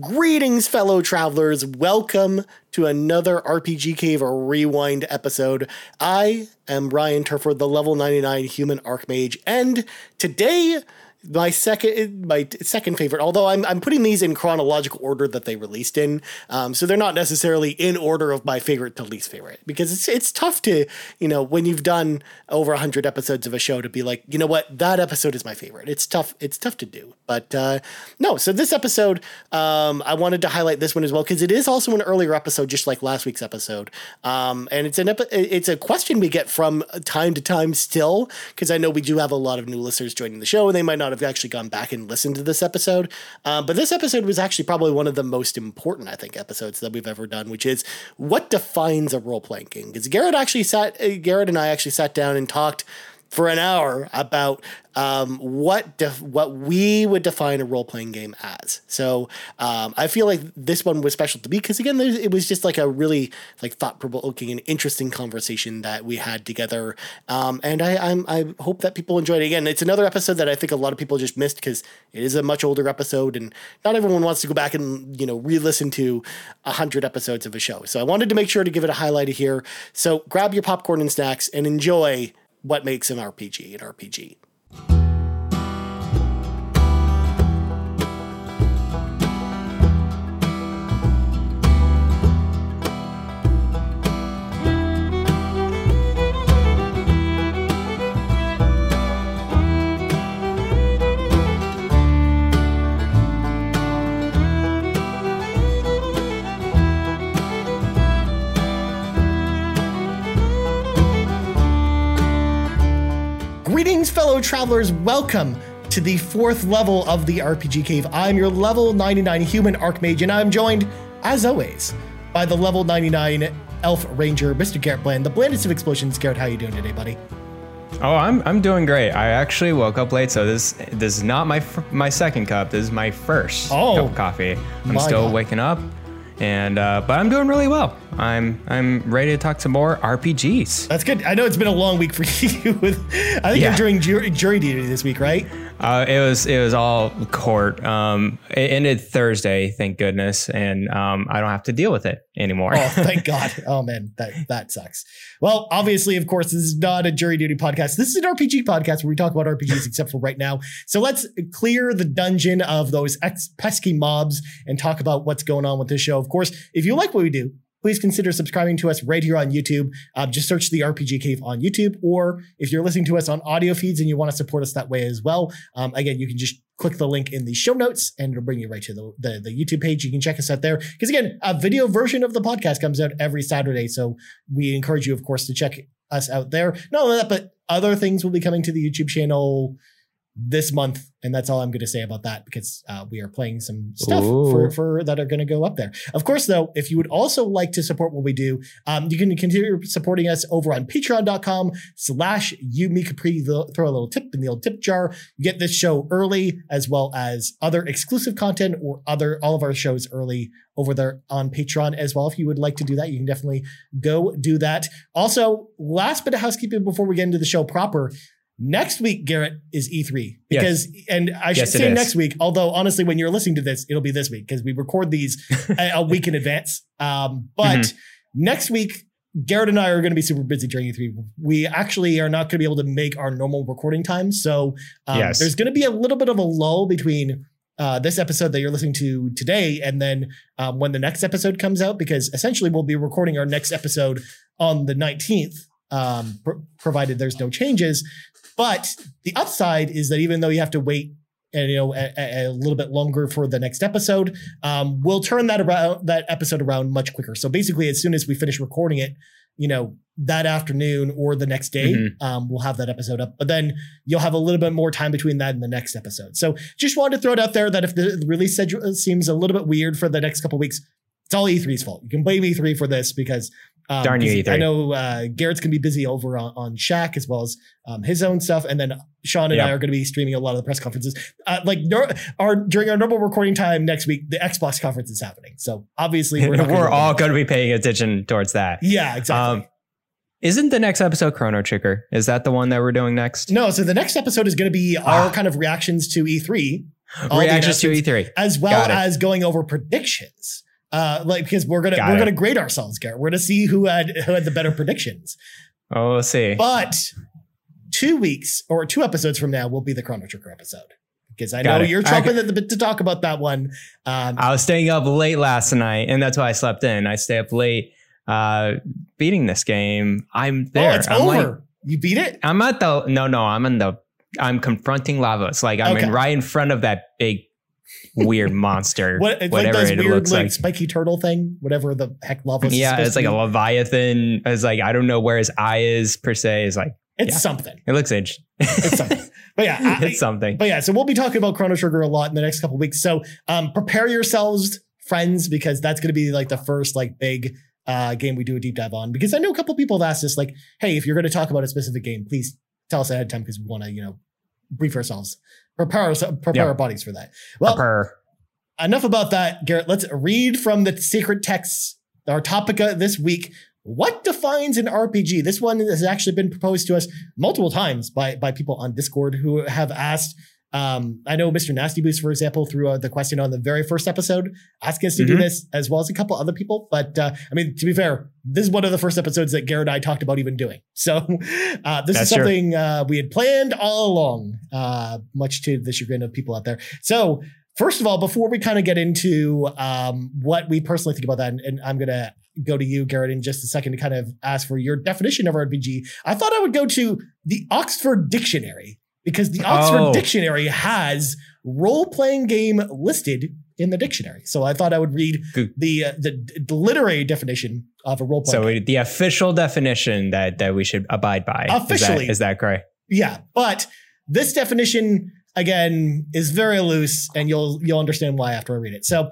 Greetings, fellow travelers. Welcome to another RPG Cave Rewind episode. I am Ryan Turford, the level 99 human Archmage, and today my second my second favorite although I'm, I'm putting these in chronological order that they released in um, so they're not necessarily in order of my favorite to least favorite because it's it's tough to you know when you've done over 100 episodes of a show to be like you know what that episode is my favorite. It's tough it's tough to do. But uh, no so this episode um, I wanted to highlight this one as well because it is also an earlier episode just like last week's episode. Um, and it's an epi- it's a question we get from time to time still because I know we do have a lot of new listeners joining the show and they might not have actually gone back and listened to this episode. Um, but this episode was actually probably one of the most important, I think, episodes that we've ever done, which is what defines a role playing game. Because Garrett actually sat, uh, Garrett and I actually sat down and talked for an hour about um, what def- what we would define a role playing game as. So um, I feel like this one was special to me because again, it was just like a really like thought provoking and interesting conversation that we had together. Um, and I I'm, i hope that people enjoyed it. Again, it's another episode that I think a lot of people just missed because it is a much older episode, and not everyone wants to go back and you know re-listen to a hundred episodes of a show. So I wanted to make sure to give it a highlight here. So grab your popcorn and snacks and enjoy what makes an RPG an RPG. Greetings, fellow travelers. Welcome to the fourth level of the RPG Cave. I'm your level 99 human Archmage, and I'm joined, as always, by the level 99 Elf Ranger, Mr. Garrett Bland, the blandest of explosions. Garrett, how you doing today, buddy? Oh, I'm I'm doing great. I actually woke up late, so this this is not my my second cup. This is my first oh, cup of coffee. I'm still God. waking up and uh, but I'm doing really well. I'm I'm ready to talk some more RPGs. That's good. I know it's been a long week for you. With I think yeah. you're doing jury, jury duty this week, right? Uh, it was it was all court. Um, it ended Thursday, thank goodness, and um, I don't have to deal with it anymore. oh, thank God! Oh man, that that sucks. Well, obviously, of course, this is not a jury duty podcast. This is an RPG podcast where we talk about RPGs, except for right now. So let's clear the dungeon of those ex- pesky mobs and talk about what's going on with this show. Of course, if you like what we do, please consider subscribing to us right here on YouTube. Uh, just search the RPG Cave on YouTube, or if you're listening to us on audio feeds and you want to support us that way as well, um, again, you can just click the link in the show notes and it'll bring you right to the, the, the YouTube page. You can check us out there. Because again, a video version of the podcast comes out every Saturday. So we encourage you, of course, to check us out there. Not only that, but other things will be coming to the YouTube channel this month, and that's all I'm going to say about that because uh, we are playing some stuff for, for that are going to go up there. Of course, though, if you would also like to support what we do, um, you can continue supporting us over on patreon.com slash you me capri throw a little tip in the old tip jar. You get this show early as well as other exclusive content or other all of our shows early over there on Patreon as well. If you would like to do that, you can definitely go do that. Also, last bit of housekeeping before we get into the show proper. Next week, Garrett is E3 because, yes. and I should yes, say next week. Although honestly, when you're listening to this, it'll be this week because we record these a, a, week in advance. Um, but mm-hmm. next week, Garrett and I are going to be super busy during E3. We actually are not going to be able to make our normal recording time, so um, yes. there's going to be a little bit of a lull between uh, this episode that you're listening to today and then um, when the next episode comes out, because essentially we'll be recording our next episode on the 19th um, pr- provided there's no changes. But the upside is that even though you have to wait and you know a, a, little bit longer for the next episode um, we'll turn that around that episode around much quicker so basically as soon as we finish recording it you know that afternoon or the next day mm-hmm. um, we'll have that episode up but then you'll have a little bit more time between that and the next episode so just wanted to throw it out there that if the release schedule seems a little bit weird for the next couple weeks it's all E3's fault. You can blame E3 for this because um, Darn you, I know uh, Garrett's gonna be busy over on, on Shack as well as um, his own stuff, and then Sean and yep. I are going to be streaming a lot of the press conferences. Uh, like our during our normal recording time next week, the Xbox conference is happening. So obviously, we're, we're all going to be paying attention towards that. Yeah, exactly. Um, isn't the next episode Chrono Trigger? Is that the one that we're doing next? No. So the next episode is going to be our ah. kind of reactions to E3 reactions to E3, as well as going over predictions. Uh, like because we're gonna Got we're it. gonna grade ourselves, Garrett. We're gonna see who had who had the better predictions. Oh, we'll see. But two weeks or two episodes from now will be the Chrono Trigger episode because I Got know it. you're chomping at the bit to talk about that one. Um, I was staying up late last night, and that's why I slept in. I stay up late uh, beating this game. I'm there. Oh, it's I'm over. Like, you beat it? I'm at the no, no. I'm in the. I'm confronting Lavos. It's like I'm okay. in right in front of that big weird monster. what, it's whatever like it weird, looks like, like, spiky turtle thing, whatever the heck Lavos. Yeah, it's like a leviathan. It's like I don't know where his eye is per se. It's like it's yeah. something. It looks interesting. it's something. But yeah, I, it's something. But yeah, so we'll be talking about Chrono Trigger a lot in the next couple weeks. So um, prepare yourselves, friends, because that's going to be like the first like big uh, game we do a deep dive on. Because I know a couple people have asked us like, hey, if you're going to talk about a specific game, please tell us ahead of time because we want to you know brief ourselves, prepare our, prepare yep. our bodies for that. Well, prepare. enough about that, Garrett. Let's read from the secret texts. Our topic this week what defines an RPG? This one has actually been proposed to us multiple times by, by people on Discord who have asked. Um, I know Mr. Nasty Boost, for example, threw uh, the question on the very first episode, asking us to mm-hmm. do this, as well as a couple other people. But uh, I mean, to be fair, this is one of the first episodes that Garrett and I talked about even doing. So uh, this That's is something uh, we had planned all along, uh, much to the chagrin of people out there. So First of all, before we kind of get into um, what we personally think about that, and, and I'm going to go to you, Garrett, in just a second to kind of ask for your definition of RPG, I thought I would go to the Oxford Dictionary because the Oxford oh. Dictionary has role playing game listed in the dictionary. So I thought I would read the, uh, the, the literary definition of a role playing. So game. the official definition that that we should abide by. Officially, is that, is that correct? Yeah, but this definition again is very loose, and you'll you'll understand why after I read it. So,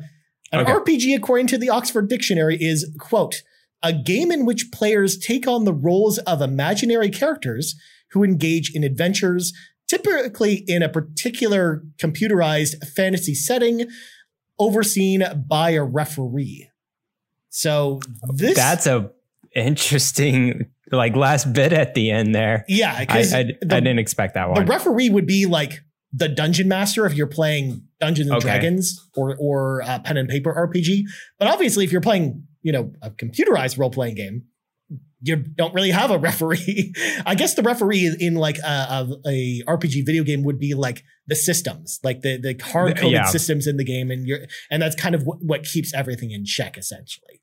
an okay. RPG, according to the Oxford Dictionary, is quote a game in which players take on the roles of imaginary characters who engage in adventures, typically in a particular computerized fantasy setting, overseen by a referee. So this that's a interesting like last bit at the end there. Yeah, I, I, the, I, didn't expect that one. The referee would be like the dungeon master if you're playing Dungeons and okay. Dragons or or uh, pen and paper RPG. But obviously, if you're playing, you know, a computerized role playing game, you don't really have a referee. I guess the referee in like a, a, a, RPG video game would be like the systems, like the the hard coded yeah. systems in the game, and you're and that's kind of what, what keeps everything in check essentially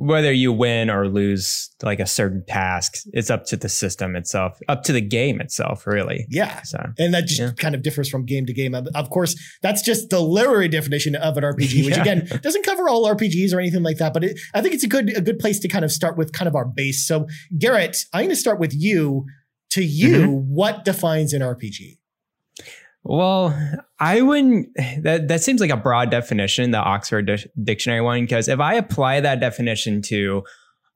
whether you win or lose like a certain task, it's up to the system itself, up to the game itself, really. Yeah. So, and that just yeah. kind of differs from game to game. Of course, that's just the literary definition of an RPG, which yeah. again doesn't cover all RPGs or anything like that. But it, I think it's a good a good place to kind of start with kind of our base. So, Garrett, I'm going to start with you. To you, mm-hmm. what defines an RPG? Well, I wouldn't. That that seems like a broad definition, the Oxford Di- Dictionary one. Because if I apply that definition to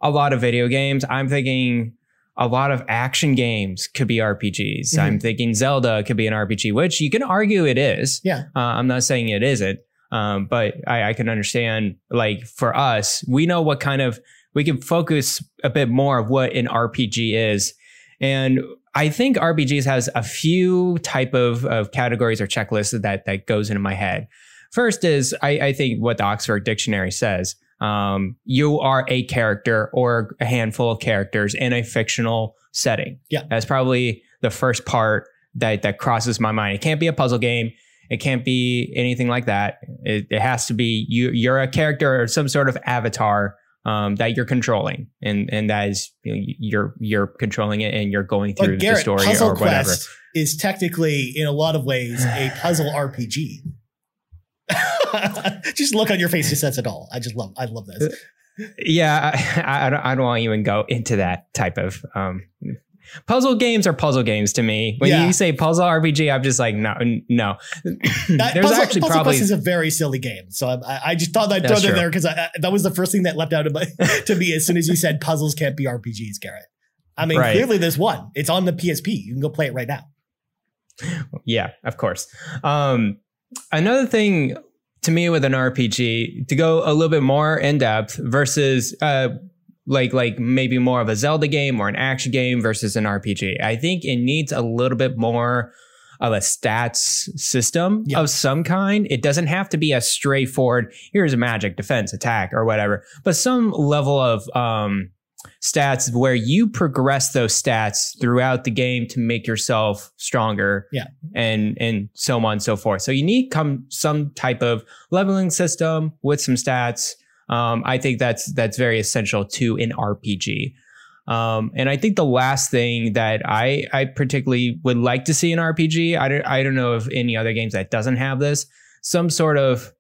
a lot of video games, I'm thinking a lot of action games could be RPGs. Mm-hmm. I'm thinking Zelda could be an RPG, which you can argue it is. Yeah, uh, I'm not saying it isn't, um, but I, I can understand. Like for us, we know what kind of we can focus a bit more of what an RPG is, and I think RPGs has a few type of, of categories or checklists that that goes into my head. First is I, I think what the Oxford Dictionary says. Um, you are a character or a handful of characters in a fictional setting. Yeah. That's probably the first part that that crosses my mind. It can't be a puzzle game. It can't be anything like that. It, it has to be you. You're a character or some sort of avatar um, that you're controlling, and and that is you know, you're you're controlling it, and you're going through Garrett, the story Puzzle or whatever. Quest is technically, in a lot of ways, a puzzle RPG. just look on your face just says it all. I just love I love this. Yeah, I, I, don't, I don't want to even go into that type of um, puzzle games are puzzle games to me. When yeah. you say puzzle RPG, I'm just like, no, no. That, There's puzzle, actually puzzle probably is a very silly game, so I, I just thought I'd throw that there because that was the first thing that leapt out of my, to me as soon as you said puzzles can't be RPGs, Garrett. I mean, right. clearly there's one. It's on the PSP. You can go play it right now. Yeah, of course. Um, another thing to me with an RPG to go a little bit more in depth versus uh, like like maybe more of a Zelda game or an action game versus an RPG. I think it needs a little bit more of a stats system of some kind. It doesn't have to be a straightforward, here's a magic defense attack or whatever, but some level of um, stats where you progress those stats throughout the game to make yourself stronger. Yeah. And and so on and so forth. So you need come some type of leveling system with some stats. Um, I think that's that's very essential to an RPG. Um, and I think the last thing that I I particularly would like to see in RPG, I don't I don't know of any other games that doesn't have this, some sort of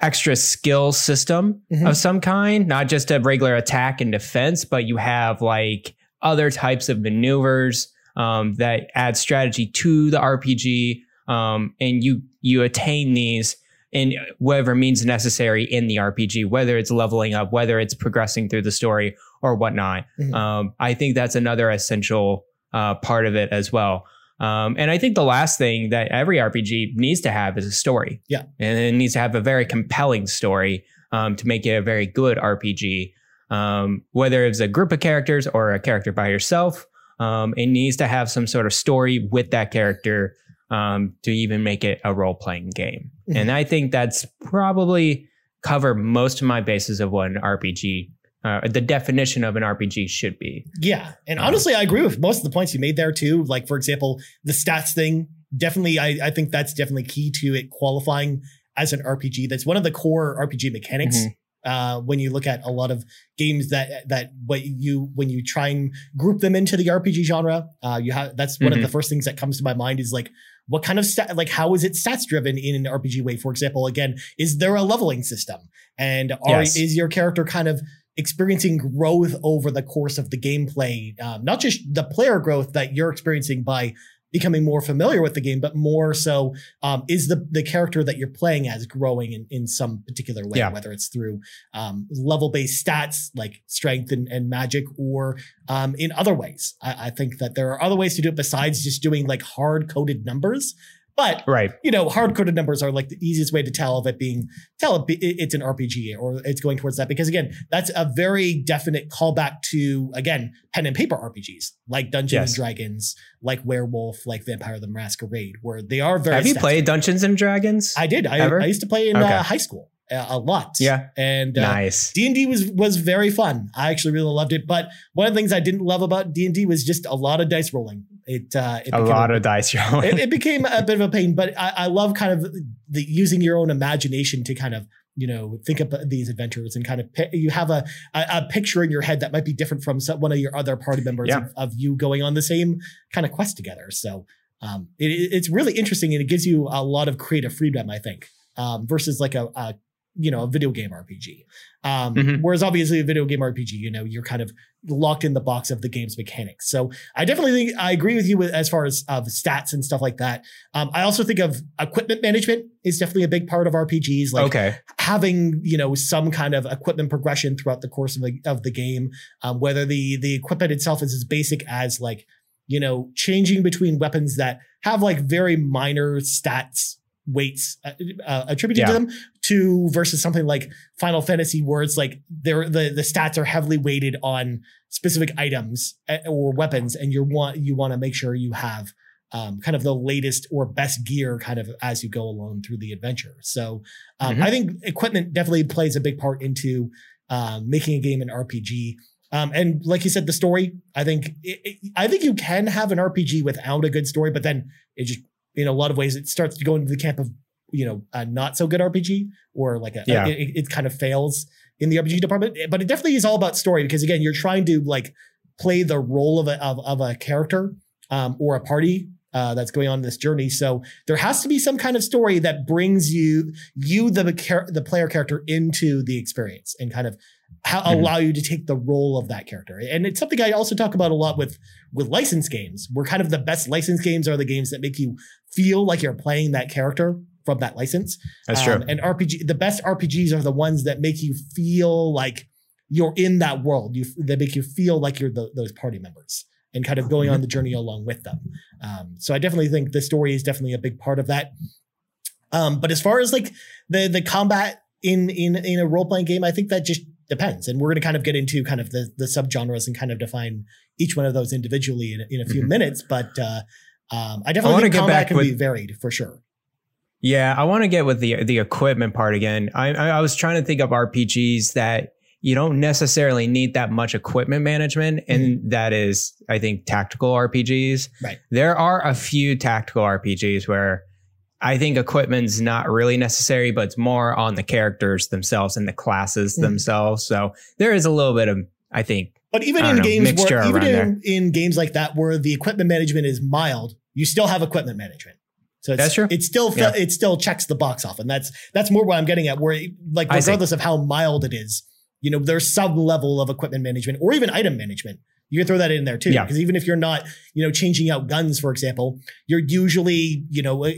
extra skill system mm-hmm. of some kind, not just a regular attack and defense, but you have like other types of maneuvers um, that add strategy to the RPG, um, and you you attain these in whatever means necessary in the RPG, whether it's leveling up, whether it's progressing through the story or whatnot. Mm-hmm. Um, I think that's another essential uh, part of it as well. Um, and I think the last thing that every RPG needs to have is a story. Yeah. And it needs to have a very compelling story um, to make it a very good RPG. Um, whether it's a group of characters or a character by yourself, um, it needs to have some sort of story with that character um, to even make it a role playing game. Mm-hmm. And I think that's probably cover most of my bases of what an RPG uh, the definition of an RPG should be. Yeah, and um, honestly, I agree with most of the points you made there too. Like for example, the stats thing. Definitely, I, I think that's definitely key to it qualifying as an RPG. That's one of the core RPG mechanics. Mm-hmm. Uh, when you look at a lot of games that that what you when you try and group them into the RPG genre, uh, you have that's one mm-hmm. of the first things that comes to my mind is like what kind of stat like how is it stats driven in an RPG way? For example, again, is there a leveling system, and are, yes. is your character kind of experiencing growth over the course of the gameplay, um, not just the player growth that you're experiencing by becoming more familiar with the game, but more so um, is the the character that you're playing as growing in, in some particular way, yeah. whether it's through um, level based stats like strength and, and magic, or um, in other ways. I, I, think that there are other ways to do it besides just doing like hard coded numbers. But right, you know, hard coded numbers are like the easiest way to tell if it being tell it it's an RPG or it's going towards that because again, that's a very definite callback to again pen and paper RPGs like Dungeons yes. and Dragons, like Werewolf, like Vampire the Masquerade, where they are very. Have you played Dungeons and Dragons? I did. I, I, used to play in okay. uh, high school a lot. Yeah. And uh, nice. D&D was was very fun. I actually really loved it, but one of the things I didn't love about D&D was just a lot of dice rolling. It, uh, it a lot a, of dice rolling. it, it, became a bit of a pain, but I, I love kind of the using your own imagination to kind of you know think of these adventures and kind of you have a, a, a picture in your head that might be different from some, one of your other party members yeah. of, of, you going on the same kind of quest together. So um, it, it's really interesting and it gives you a lot of creative freedom, I think. Um, versus like a, a you know a video game RPG. Um, mm-hmm. Whereas obviously a video game RPG, you know, you're kind of locked in the box of the game's mechanics. So I definitely think I agree with you with, as far as uh, stats and stuff like that. Um, I also think of equipment management is definitely a big part of RPGs. Like okay. having you know some kind of equipment progression throughout the course of the of the game. Um, whether the the equipment itself is as basic as like you know changing between weapons that have like very minor stats weights uh, uh, attributed yeah. to them to versus something like Final Fantasy where it's like they're the the stats are heavily weighted on specific items uh, or weapons and you want you want to make sure you have um, kind of the latest or best gear kind of as you go along through the adventure. So um, mm-hmm. I think equipment definitely plays a big part into um, making a game an RPG. Um, and like you said, the story, I think, it, it, I think you can have an RPG without a good story, but then it just in a lot of ways it starts to go into the camp of you know a not so good RPG or like a, yeah. a it, it, kind of fails in the RPG department. But it definitely is all about story because again, you're trying to like play the role of a of, of a character um, or a party uh, that's going on this journey. So there has to be some kind of story that brings you you the the player character into the experience and kind of how, mm-hmm. allow you to take the role of that character. And it's something I also talk about a lot with with licensed games. Where kind of the best licensed games are the games that make you feel like you're playing that character from that license. That's um, true. And RPG, the best RPGs are the ones that make you feel like you're in that world. You that make you feel like you're the, those party members and kind of going on the journey along with them. Um, so I definitely think the story is definitely a big part of that. Um, but as far as like the the combat in in in a role playing game, I think that just depends. And we're going to kind of get into kind of the, the subgenres and kind of define each one of those individually in, in a few mm-hmm. minutes. But uh, Um, I definitely I think combat can with, be varied for sure. Yeah, I want to get with the the equipment part again. I, I was trying to think of RPGs that you don't necessarily need that much equipment management, and mm-hmm. that is, I think, tactical RPGs. Right. There are a few tactical RPGs where I think equipment's not really necessary, but it's more on the characters themselves and the classes mm-hmm. themselves. So there is a little bit of, I think. But even in know, games where, even in, in games like that where the equipment management is mild, you still have equipment management. So it's, that's true. It still yeah. it still checks the box off, and that's that's more what I'm getting at. Where like regardless of how mild it is, you know, there's some level of equipment management or even item management you can throw that in there too. Because even if you're not, you know, changing out guns, for example, you're usually, you know, uh,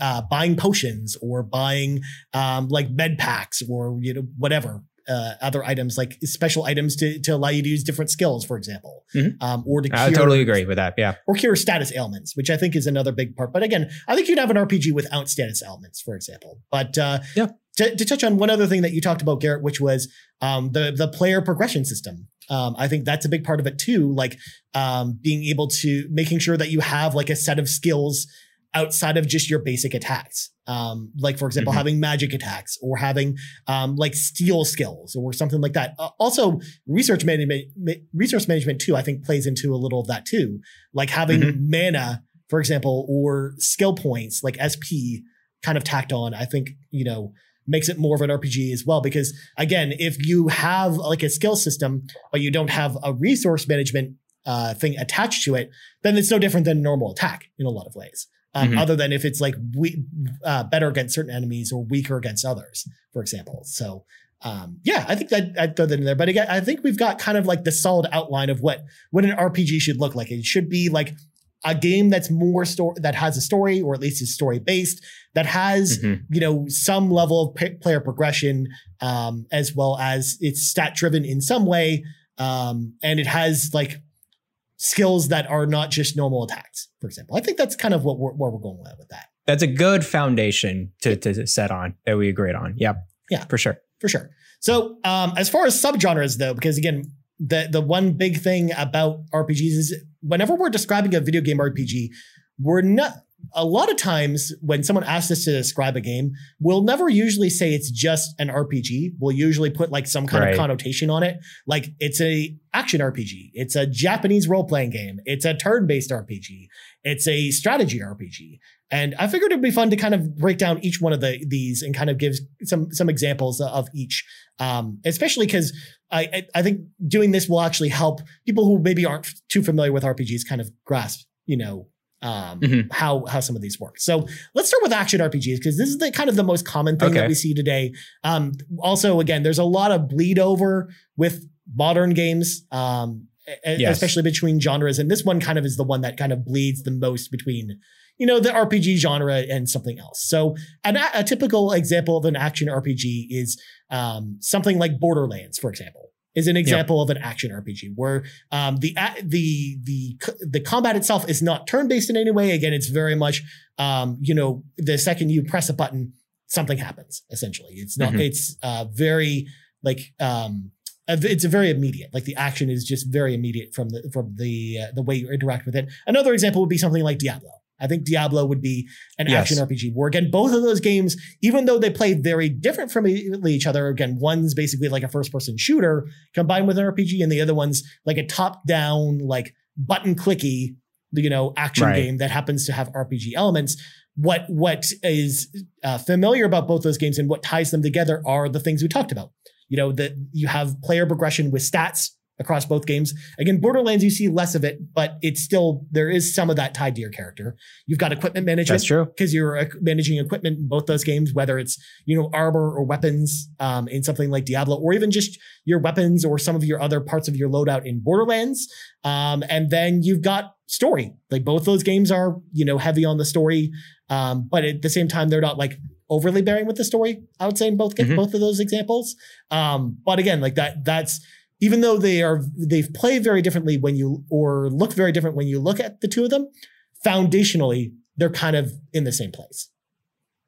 uh, buying potions or buying um, like med packs or, you know, whatever. Uh, other items like special items to, to allow you to use different skills, for example, mm-hmm. um, or to cure, I totally agree with that. Yeah, or cure status ailments, which I think is another big part. But again, I think you'd have an RPG without status ailments, for example. But uh, yeah, to, to, touch on one other thing that you talked about, Garrett, which was um, the the player progression system. Um, I think that's a big part of it too, like um, being able to making sure that you have like a set of skills outside of just your basic attacks. Um, like for example, mm-hmm. having magic attacks or having um, like steal skills or something like that. Uh, also, research management, ma- resource management too, I think plays into a little of that too. Like having mm-hmm. mana, for example, or skill points like SP kind of tacked on. I think you know makes it more of an RPG as well. Because again, if you have like a skill system, but you don't have a resource management uh, thing attached to it, then it's no different than a normal attack in a lot of ways. Um, mm-hmm. Other than if it's like we, uh, better against certain enemies or weaker against others, for example. So um, yeah, I think that I'd throw that in there. But again, I think we've got kind of like the solid outline of what what an RPG should look like. It should be like a game that's more story that has a story or at least is story based that has mm-hmm. you know some level of p- player progression um, as well as it's stat driven in some way um, and it has like skills that are not just normal attacks for example. I think that's kind of what we're, where we're going with, with that. That's a good foundation to, to set on that we agreed on. Yep. Yeah. For sure. For sure. So um, as far as subgenres though because again the the one big thing about RPGs is whenever we're describing a video game RPG, we're not a lot of times when someone asks us to describe a game, we'll never usually say it's just an RPG. We'll usually put like some kind right. of connotation on it. Like it's a action RPG. It's a Japanese role-playing game. It's a turn-based RPG. It's a strategy RPG. And I figured it'd be fun to kind of break down each one of the these and kind of give some some examples of each. Um, especially because I I think doing this will actually help people who maybe aren't too familiar with RPGs kind of grasp, you know, um, mm-hmm. how how some of these work. So let's start with action RPGs because this is the kind of the most common thing okay. that we see today. Um, also, again, there's a lot of bleed over with modern games, um, yes. especially between genres, and this one kind of is the one that kind of bleeds the most between you know, the RPG genre and something else. So an, a typical example of an action RPG is um, something like Borderlands, for example, is an example yep. of an action RPG where um, the the the the combat itself is not turn based in any way. Again, it's very much um, you know the second you press a button, something happens. Essentially, it's not. Mm-hmm. It's uh, very like um, it's a very immediate. Like the action is just very immediate from the from the uh, the way you interact with it. Another example would be something like Diablo. I think Diablo would be an yes. action RPG where again, both of those games, even though they play very different from each other, again, one's basically like a first person shooter combined with an RPG and the other one's like a top down, like button clicky, you know, action right. game that happens to have RPG elements. What, what is uh, familiar about both those games and what ties them together are the things we talked about. You know, that you have player progression with stats across both games. Again, Borderlands, you see less of it, but it's still, there is some of that tied to your character. You've got equipment management. That's true. Because you're uh, managing equipment in both those games, whether it's, you know, armor or weapons um, in something like Diablo, or even just your weapons or some of your other parts of your loadout in Borderlands. Um, and then you've got story. Like both those games are, you know, heavy on the story. Um, but at the same time, they're not like overly bearing with the story. I would say in both mm-hmm. both of those examples. Um, but again, like that, that's even though they are they've played very differently when you or look very different when you look at the two of them, foundationally they're kind of in the same place.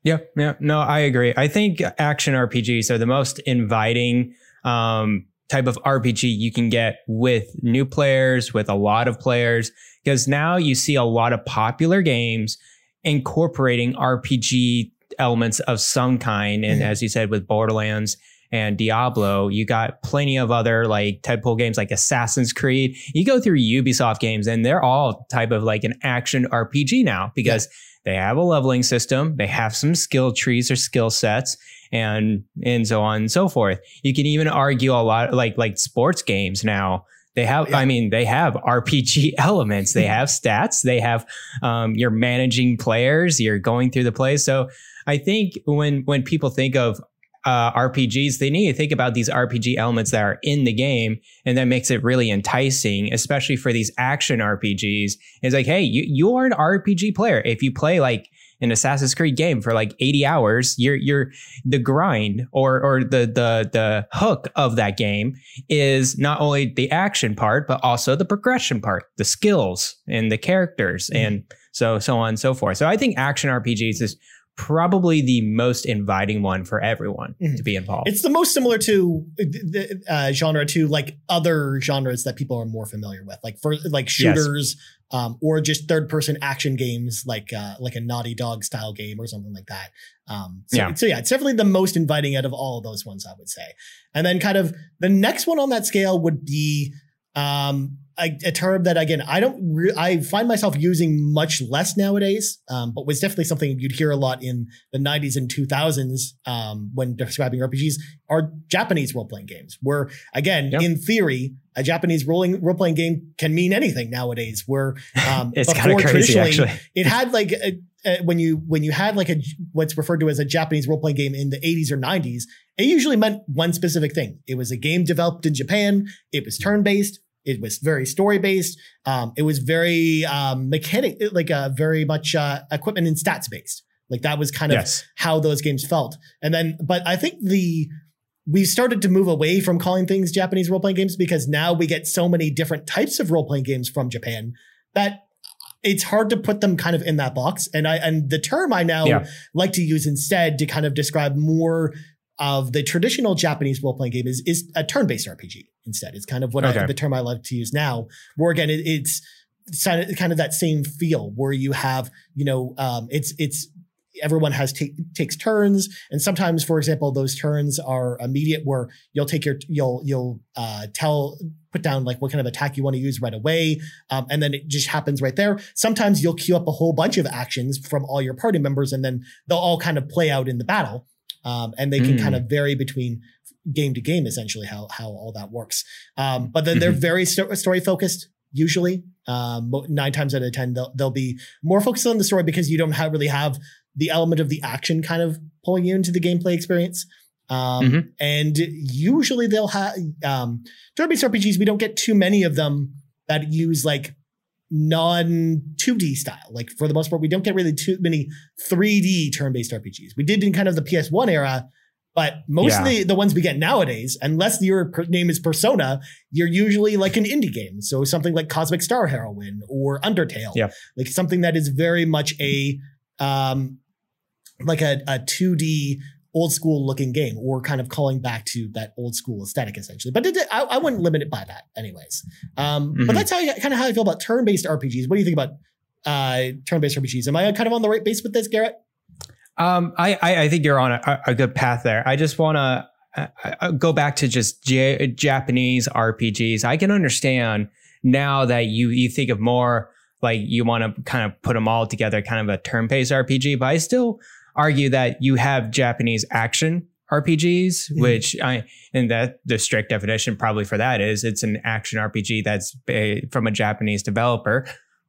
Yeah, yeah, no, I agree. I think action RPGs are the most inviting um, type of RPG you can get with new players, with a lot of players, because now you see a lot of popular games incorporating RPG elements of some kind. And mm-hmm. as you said, with Borderlands and Diablo, you got plenty of other like typical games like Assassin's Creed. You go through Ubisoft games and they're all type of like an action RPG now because yeah. they have a leveling system, they have some skill trees or skill sets and and so on and so forth. You can even argue a lot like like sports games now. They have, yeah. I mean, they have RPG elements. They have stats. They have, um, you're managing players. You're going through the plays. So I think when when people think of uh, RPGs, they need to think about these RPG elements that are in the game, and that makes it really enticing, especially for these action RPGs. It's like, hey, you you are an RPG player. If you play like an Assassin's Creed game for like 80 hours, you're you're the grind or or the the the hook of that game is not only the action part, but also the progression part, the skills and the characters, mm-hmm. and so so on and so forth. So I think action RPGs is probably the most inviting one for everyone mm-hmm. to be involved. It's the most similar to the uh, genre to like other genres that people are more familiar with, like for like shooters, yes. um, or just third person action games, like uh, like a Naughty Dog style game or something like that. Um, so, yeah. so yeah, it's definitely the most inviting out of all of those ones, I would say. And then kind of the next one on that scale would be um, a, a, term that again I don't re- I find myself using much less nowadays, um, but was definitely something you'd hear a lot in the 90s and 2000s um, when describing RPGs are Japanese role playing games. Where again, yep. in theory, a Japanese rolling role playing game can mean anything nowadays. Where um, it's kind of crazy. Actually, it had like a, a, when you when you had like a what's referred to as a Japanese role playing game in the 80s or 90s, it usually meant one specific thing. It was a game developed in Japan. It was turn based it was very story based. Um, it was very um, mechanic, like uh, very much uh, equipment and stats based. Like that was kind of yes. how those games felt. And then, but I think the we started to move away from calling things Japanese role playing games because now we get so many different types of role playing games from Japan that it's hard to put them kind of in that box. And I and the term I now yeah. like to use instead to kind of describe more of the traditional Japanese role playing game is is a turn based RPG instead. It's kind of what okay. I, the term I love to use now. Where again, it, it's kind of that same feel where you have you know um, it's it's everyone has t- takes turns and sometimes for example those turns are immediate where you'll take your you'll you'll uh, tell put down like what kind of attack you want to use right away um, and then it just happens right there sometimes you'll queue up a whole bunch of actions from all your party members and then they'll all kind of play out in the battle um, and they can mm. kind of vary between game to game, essentially how how all that works. Um, but then mm-hmm. they're very st- story focused. Usually, um, nine times out of ten, they'll they'll be more focused on the story because you don't have, really have the element of the action kind of pulling you into the gameplay experience. Um, mm-hmm. And usually they'll have um, turn-based RPGs. We don't get too many of them that use like non 2D style. Like for the most part, we don't get really too many 3D turn-based RPGs. We did in kind of the PS1 era, but most yeah. of the, the ones we get nowadays, unless your name is Persona, you're usually like an indie game. So something like Cosmic Star Heroine or Undertale. Yeah. Like something that is very much a um like a, a 2D old school looking game or kind of calling back to that old school aesthetic essentially. But it, I, I, wouldn't limit it by that anyways. Um, mm-hmm. But that's how I, kind of how I feel about turn based RPGs. What do you think about uh, turn based RPGs? Am I kind of on the right base with this, Garrett? Um, I, I think you're on a, a good path there. I just want to uh, go back to just J- Japanese RPGs. I can understand now that you you think of more like you want to kind of put them all together, kind of a turn-based RPG. But I still argue that you have Japanese action RPGs, mm-hmm. which I and that the strict definition probably for that is it's an action RPG that's a, from a Japanese developer.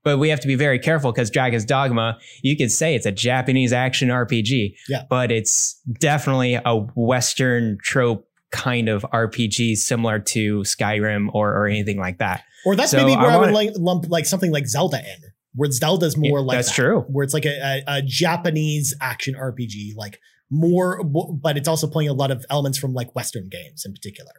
But we have to be very careful because Dragon's Dogma, you could say it's a Japanese action RPG, yeah. but it's definitely a Western trope kind of RPG similar to Skyrim or, or anything like that. Or that's so maybe where I, I would like lump like something like Zelda in, where Zelda's more yeah, like that's that, true, where it's like a, a, a, Japanese action RPG, like more, but it's also playing a lot of elements from like Western games in particular.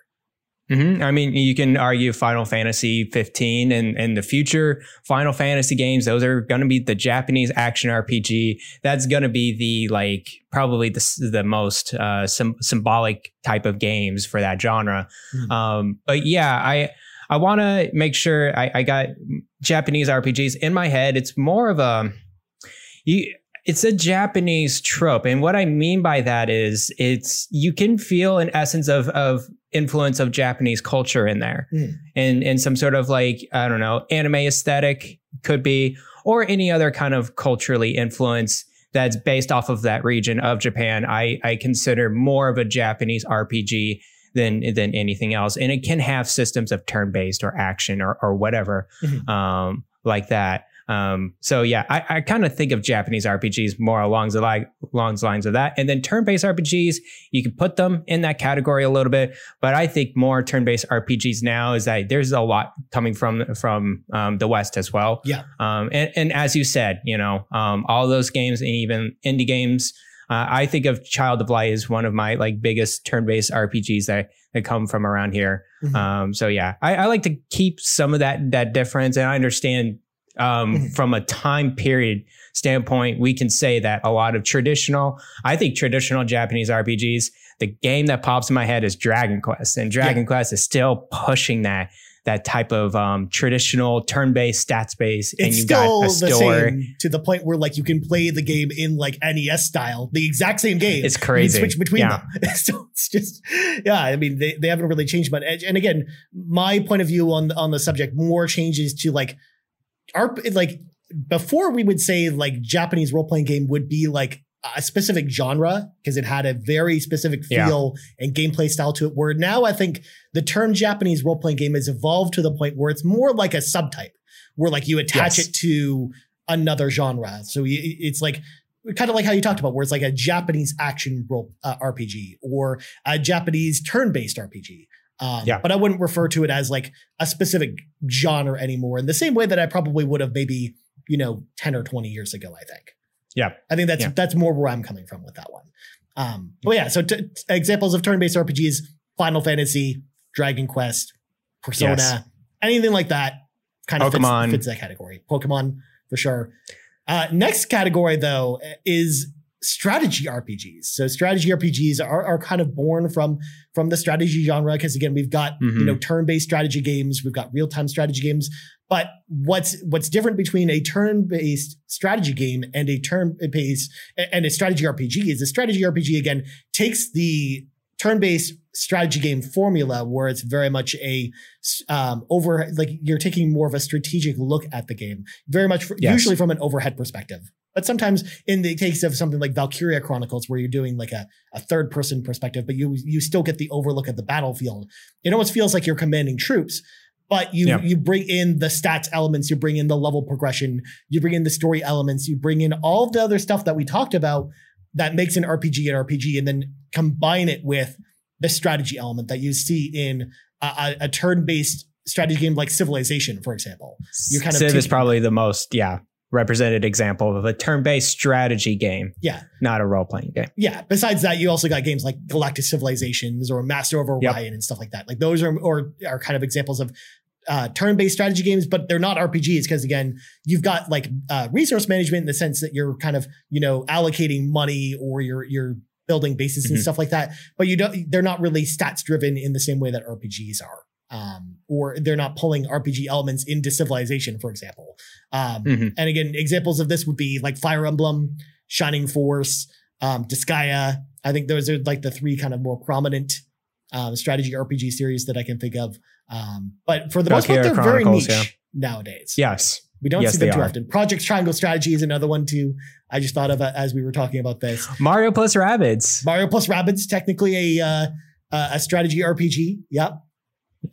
Mm-hmm. I mean, you can argue Final Fantasy 15 and, and the future Final Fantasy games. Those are going to be the Japanese action RPG. That's going to be the like probably the the most uh, sim- symbolic type of games for that genre. Mm-hmm. Um, but yeah, I I want to make sure I, I got Japanese RPGs in my head. It's more of a you it's a Japanese trope. And what I mean by that is it's you can feel an essence of of influence of Japanese culture in there. Mm. And and some sort of like, I don't know, anime aesthetic could be, or any other kind of culturally influence that's based off of that region of Japan. I, I consider more of a Japanese RPG than than anything else. And it can have systems of turn-based or action or or whatever mm-hmm. um, like that. Um, so yeah, I, I kind of think of Japanese RPGs more along the like along the lines of that. And then turn-based RPGs, you can put them in that category a little bit, but I think more turn-based RPGs now is that there's a lot coming from from um, the West as well. Yeah. Um, and, and as you said, you know, um, all those games and even indie games. Uh, I think of Child of Light as one of my like biggest turn-based RPGs that that come from around here. Mm-hmm. Um, so yeah, I, I, like to keep some of that that difference, and I understand um, mm-hmm. from a time period standpoint, we can say that a lot of traditional, I think traditional Japanese RPGs, the game that pops in my head is Dragon Quest, and Dragon yeah. Quest is still pushing that that type of um, traditional turn-based stats based and you've got a store to the point where like you can play the game in like NES style, the exact same game. It's crazy. switch between yeah. them. so it's just yeah. I mean, they, they haven't really changed much. And again, my point of view on on the subject more changes to like our like before we would say like Japanese role playing game would be like a specific genre because it had a very specific feel yeah. and gameplay style to it. Where now I think the term Japanese role playing game has evolved to the point where it's more like a subtype, where like you attach yes. it to another genre. So it's like kind of like how you talked about, where it's like a Japanese action role uh, RPG or a Japanese turn based RPG. Um, yeah. But I wouldn't refer to it as like a specific genre anymore in the same way that I probably would have maybe, you know, 10 or 20 years ago, I think. Yeah. I think that's yeah. that's more where I'm coming from with that one. Um, but yeah, so t- examples of turn-based RPGs, Final Fantasy, Dragon Quest, Persona, yes. anything like that kind of fits, fits, that category. Pokemon for sure. Uh, next category though is strategy RPGs. So strategy RPGs are, are kind of born from from the strategy genre because again we've got mm-hmm. you know turn-based strategy games, we've got real-time strategy games, but what's what's different between a turn-based strategy game and a turn-based and a strategy RPG is a strategy RPG again takes the turn-based strategy game formula where it's very much a um, over like you're taking more of a strategic look at the game very much yes. usually from an overhead perspective but sometimes in the case of something like Valkyria Chronicles, where you're doing like a, a third person perspective, but you you still get the overlook of the battlefield. It almost feels like you're commanding troops, but you yeah. you bring in the stats elements, you bring in the level progression, you bring in the story elements, you bring in all the other stuff that we talked about that makes an RPG an RPG, and then combine it with the strategy element that you see in a, a turn-based strategy game like Civilization, for example. You kind of Civ is probably the most, yeah, represented example of a turn-based strategy game. Yeah. Not a role-playing game. Yeah. Besides that, you also got games like Galactic Civilizations or Master of Orion yep. and stuff like that. Like those are or are kind of examples of uh, turn-based strategy games, but they're not RPGs because again, you've got like uh, resource management in the sense that you're kind of you know allocating money or you're you're building bases mm-hmm. and stuff like that. But you don't. They're not really stats driven in the same way that RPGs are um, or they're not pulling RPG elements into Civilization, for example. Um, mm-hmm. And again, examples of this would be like Fire Emblem, Shining Force, um, Disgaea. I think those are like the three kind of more prominent um, strategy RPG series that I can think of. Um, but for the most part, they're very niche yeah. nowadays. Yes. We don't yes, see them too are. often. Project Triangle Strategy is another one too. I just thought of it as we were talking about this. Mario plus Rabbids. Mario plus Rabbids, technically a uh, a strategy RPG. Yep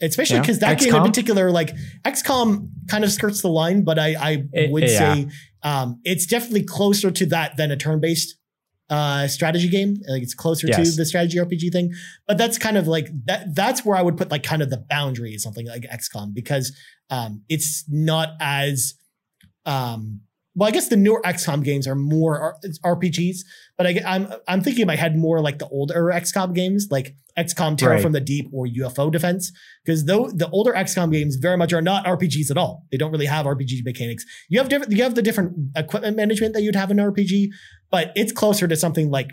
especially because yeah. that XCOM? game in particular, like XCOM, kind of skirts the line, but I, I it, would yeah. say um, it's definitely closer to that than a turn-based uh, strategy game. Like it's closer yes. to the strategy RPG thing, but that's kind of like that. That's where I would put like kind of the boundary of something like XCOM because um, it's not as um, well, I guess the newer XCOM games are more RPGs, but I, am I'm, I'm thinking in my head more like the older XCOM games, like XCOM Terror right. from the Deep or UFO Defense, because though the older XCOM games very much are not RPGs at all. They don't really have RPG mechanics. You have different, you have the different equipment management that you'd have in an RPG, but it's closer to something like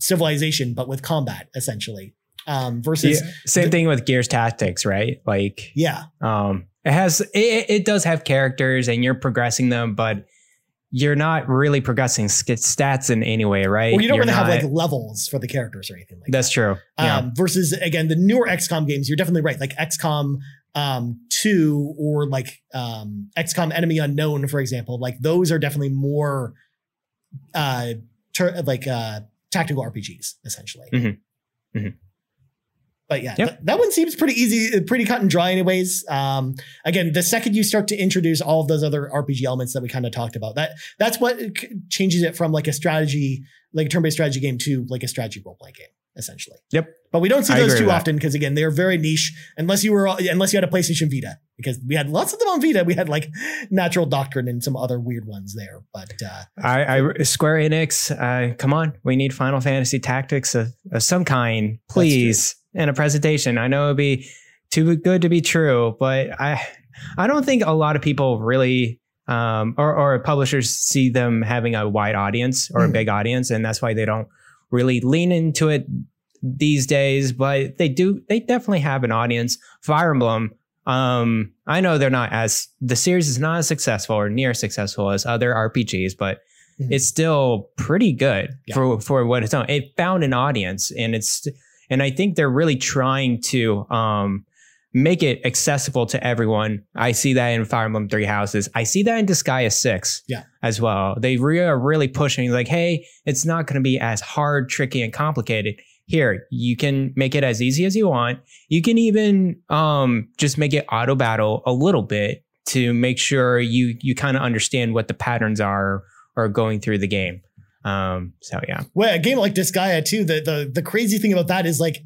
Civilization, but with combat essentially. Um, versus yeah, same the, thing with Gears Tactics, right? Like yeah, um, it has it, it does have characters and you're progressing them, but you're not really progressing stats in any way, right? Or you don't you're really not, have like levels for the characters or anything like that. that's that. true. Yeah. Um, versus again, the newer XCOM games, you're definitely right. Like XCOM um, 2 or like um, XCOM Enemy Unknown, for example, like those are definitely more uh, ter- like uh, tactical RPGs, essentially. Mm-hmm. Mm-hmm. But yeah, yep. th- that one seems pretty easy, pretty cut and dry, anyways. Um, again, the second you start to introduce all of those other RPG elements that we kind of talked about, that that's what changes it from like a strategy, like a turn-based strategy game to like a strategy role-playing game, essentially. Yep. But we don't see those too often because again, they're very niche. Unless you were, unless you had a PlayStation Vita, because we had lots of them on Vita. We had like Natural Doctrine and some other weird ones there. But uh, I, I Square Enix, uh, come on, we need Final Fantasy Tactics of, of some kind, please in a presentation. I know it'd be too good to be true, but I I don't think a lot of people really um, or, or publishers see them having a wide audience or mm. a big audience, and that's why they don't really lean into it these days. But they do, they definitely have an audience. Fire Emblem, um, I know they're not as the series is not as successful or near successful as other RPGs, but mm. it's still pretty good yeah. for for what it's on. It found an audience, and it's and I think they're really trying to um, make it accessible to everyone. I see that in Fire Emblem Three Houses. I see that in Disgaea Six yeah. as well. They re- are really pushing like, hey, it's not going to be as hard, tricky, and complicated. Here, you can make it as easy as you want. You can even um, just make it auto battle a little bit to make sure you you kind of understand what the patterns are or going through the game. Um, so yeah. Well, a game like Disgaea too. The the the crazy thing about that is like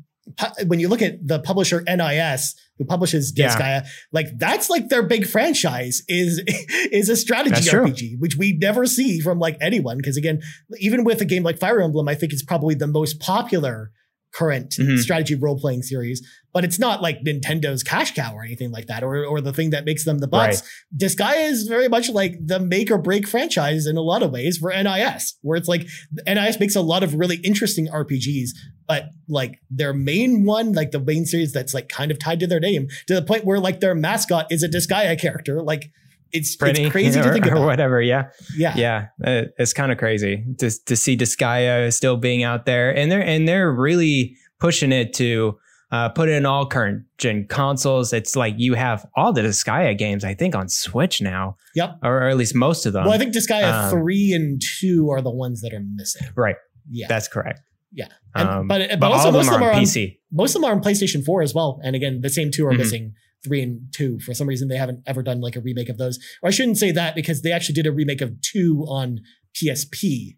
when you look at the publisher NIS who publishes Disgaea, yeah. like that's like their big franchise is is a strategy that's RPG, true. which we never see from like anyone. Because again, even with a game like Fire Emblem, I think it's probably the most popular current mm-hmm. strategy role playing series, but it's not like Nintendo's cash cow or anything like that, or or the thing that makes them the butts. Right. Disgaea is very much like the make or break franchise in a lot of ways for NIS, where it's like NIS makes a lot of really interesting RPGs, but like their main one, like the main series that's like kind of tied to their name, to the point where like their mascot is a Disgaea character, like it's, Pretty, it's crazy or, to think about. Or whatever. Yeah. Yeah. Yeah. Uh, it's kind of crazy to, to see Disgaea still being out there and they're, and they're really pushing it to, uh, put it in all current gen consoles. It's like you have all the Disgaea games, I think, on Switch now. Yep. Or, or at least most of them. Well, I think Disgaea um, 3 and 2 are the ones that are missing. Right. Yeah. That's correct. Yeah. And, um, but, but, but also, most of them are on PC. On, most of them are on PlayStation 4 as well. And again, the same two are mm-hmm. missing three and two. For some reason, they haven't ever done like a remake of those. Or I shouldn't say that because they actually did a remake of two on PSP.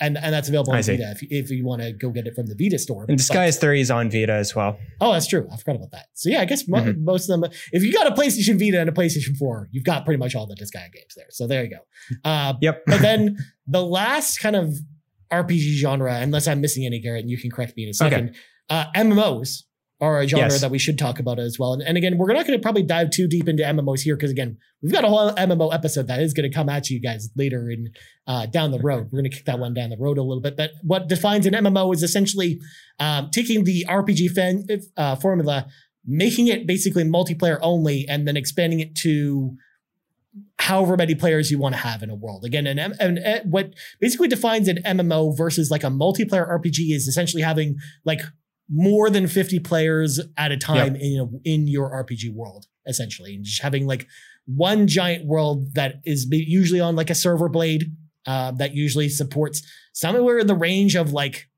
And, and that's available on Vita if, if you want to go get it from the Vita store. And Disgaea 3 is on Vita as well. Oh, that's true. I forgot about that. So yeah, I guess mo- mm-hmm. most of them, if you got a PlayStation Vita and a PlayStation 4, you've got pretty much all the Disgaea games there. So there you go. Uh, yep. but then the last kind of RPG genre, unless I'm missing any, Garrett, and you can correct me in a second, okay. uh, MMOs are a genre yes. that we should talk about as well. And, and again, we're not going to probably dive too deep into MMOs here because again, we've got a whole MMO episode that is going to come at you guys later in uh, down the road. We're going to kick that one down the road a little bit. But what defines an MMO is essentially um, taking the RPG fan, uh, formula, making it basically multiplayer only, and then expanding it to however many players you want to have in a world. Again, an, an, an, what basically defines an MMO versus like a multiplayer RPG is essentially having like more than 50 players at a time yep. in a, in your RPG world, essentially, and just having like one giant world that is usually on like a server blade uh, that usually supports somewhere in the range of like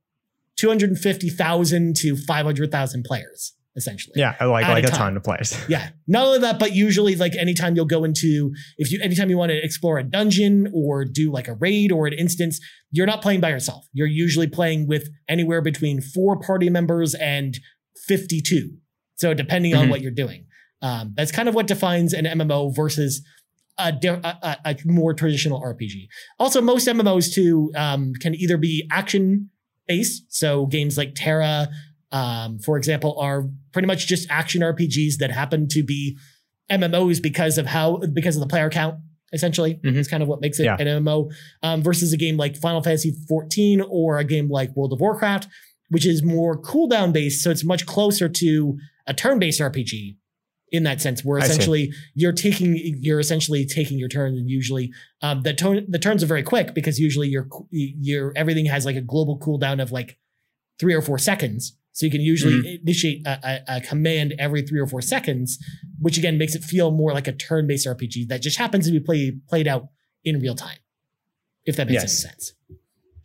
250,000 to 500,000 players essentially. Yeah, like like a, ton of players. yeah, not only that, but usually like anytime you'll go into if you anytime you want to explore a dungeon or do like a raid or an instance, you're not playing by yourself. You're usually playing with anywhere between four party members and 52. So depending mm-hmm. on what you're doing, um, that's kind of what defines an MMO versus a, a, a, more traditional RPG. Also, most MMOs too um, can either be action based, so games like TERA, um, for example, are pretty much just action RPGs that happen to be MMOs because of how because of the player count. Essentially, mm-hmm. is kind of what makes it yeah. an MMO um, versus a game like Final Fantasy 14 or a game like World of Warcraft, which is more cooldown based. So it's much closer to a turn based RPG in that sense, where essentially you're taking you're essentially taking your turn, and usually um, the turn the turns are very quick because usually your your everything has like a global cooldown of like three or four seconds. So you can usually mm-hmm. initiate a, a, a, command every three or four seconds, which again makes it feel more like a turn-based RPG that just happens to be played played out in real time. If that makes yes. sense.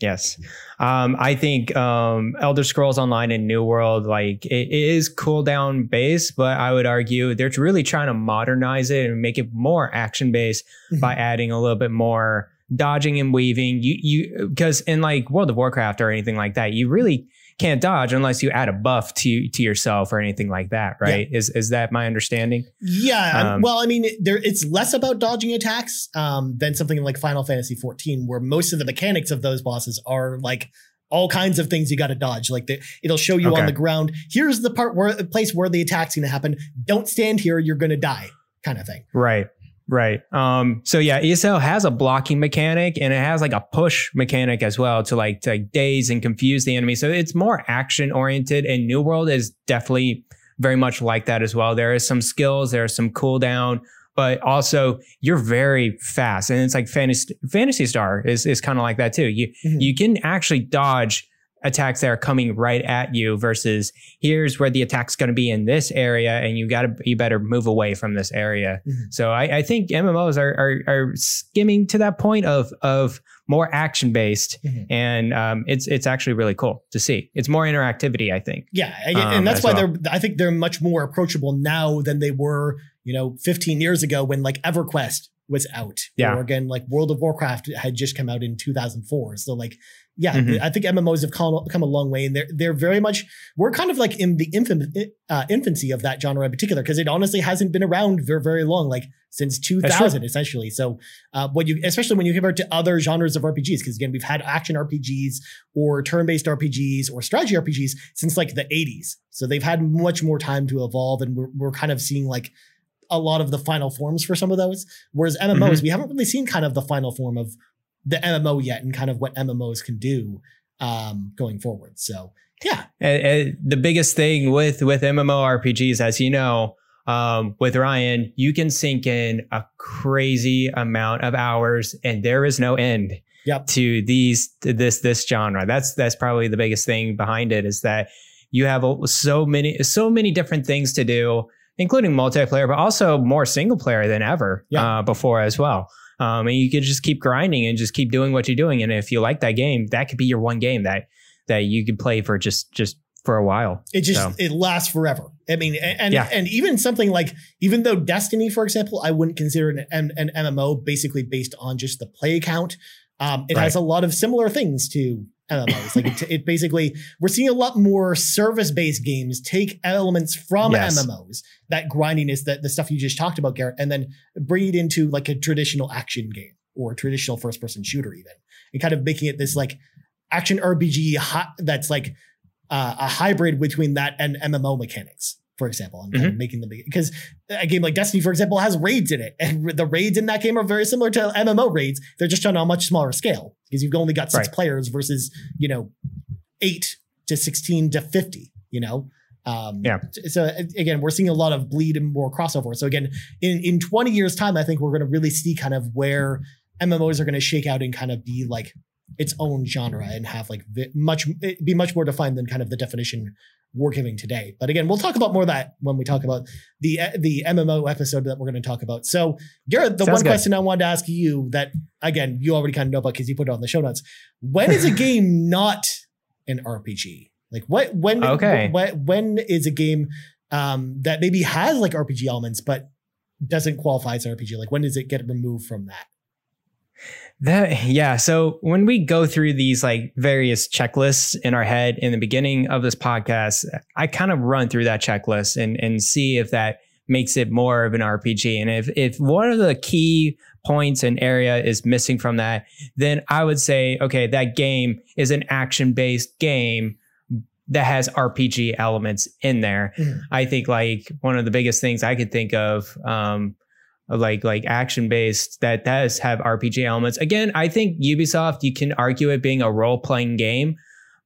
Yes. Um, I think um, Elder Scrolls Online and New World, like it, it is cooldown based, but I would argue they're really trying to modernize it and make it more action based mm-hmm. by adding a little bit more dodging and weaving. You you because in like World of Warcraft or anything like that, you really can't dodge unless you add a buff to to yourself or anything like that, right? Yeah. Is is that my understanding? Yeah. Um, well, I mean, there it's less about dodging attacks um, than something like Final Fantasy 14, where most of the mechanics of those bosses are like all kinds of things you got to dodge. Like the, it'll show you okay. on the ground. Here's the part where the place where the attack's going to happen. Don't stand here. You're going to die, kind of thing. Right. Right. Um, so yeah, ESO has a blocking mechanic and it has like a push mechanic as well to like to like daze and confuse the enemy. So it's more action oriented and New World is definitely very much like that as well. There is some skills, there is some cooldown, but also you're very fast. And it's like Fantasy, Phantasy Star is, is kind of like that too. You mm-hmm. you can actually dodge attacks that are coming right at you versus here's where the attack's going to be in this area and you got to you better move away from this area mm-hmm. so I, I, think mmos are, are, are skimming to that point of of more action based mm-hmm. and um, it's it's actually really cool to see it's more interactivity i think yeah and um, that's why well. they're i think they're much more approachable now than they were you know 15 years ago when like everquest was out. Yeah. Or again, like World of Warcraft had just come out in 2004. So like yeah, mm-hmm. I think MMOs have come, come a long way, and they're they're very much we're kind of like in the infant, uh, infancy of that genre in particular because it honestly hasn't been around very very long, like since 2000 essentially. So uh, what you especially when you compare it to other genres of RPGs, because again we've had action RPGs or turn based RPGs or strategy RPGs since like the 80s, so they've had much more time to evolve, and we're we're kind of seeing like a lot of the final forms for some of those. Whereas MMOs, mm-hmm. we haven't really seen kind of the final form of the MMO yet and kind of what MMOs can do um, going forward. So yeah, and, and the biggest thing with with MMORPGs, as you know, um, with Ryan, you can sink in a crazy amount of hours, and there is no end. Yep. To these to this this genre. That's that's probably the biggest thing behind it is that you have so many so many different things to do, including multiplayer, but also more single player than ever uh, before as well. Um, and you could just keep grinding and just keep doing what you're doing. And if you like that game, that could be your one game that that you could play for just just for a while. It just so. it lasts forever. I mean, and yeah. and even something like even though Destiny, for example, I wouldn't consider an, an MMO basically based on just the play count. Um, it right. has a lot of similar things to MMOs. like it, it, basically, we're seeing a lot more service-based games take elements from yes. MMOs, that grindiness, that the stuff you just talked about, Garrett, and then bring it into like a traditional action game or a traditional first-person shooter, even, and kind of making it this like action RPG that's like uh, a hybrid between that and MMO mechanics for example, and mm-hmm. making them because a game like Destiny, for example, has raids in it, and the raids in that game are very similar to MMO raids. They're just done on a much smaller scale because you've only got six right. players versus you know eight to sixteen to fifty. You know, um, yeah. So again, we're seeing a lot of bleed and more crossover. So again, in in twenty years' time, I think we're going to really see kind of where MMOs are going to shake out and kind of be like its own genre and have like much be much more defined than kind of the definition we're giving today. But again, we'll talk about more of that when we talk about the the MMO episode that we're going to talk about. So, Garrett, the Sounds one good. question I wanted to ask you that again you already kind of know about because you put it on the show notes. When is a game not an RPG? Like what when okay when, when is a game um, that maybe has like RPG elements but doesn't qualify as an RPG? Like when does it get removed from that? That yeah. So when we go through these like various checklists in our head in the beginning of this podcast, I kind of run through that checklist and and see if that makes it more of an RPG. And if if one of the key points and area is missing from that, then I would say, okay, that game is an action based game that has RPG elements in there. Mm. I think like one of the biggest things I could think of, um, like like action based that does have RPG elements. Again, I think Ubisoft you can argue it being a role playing game,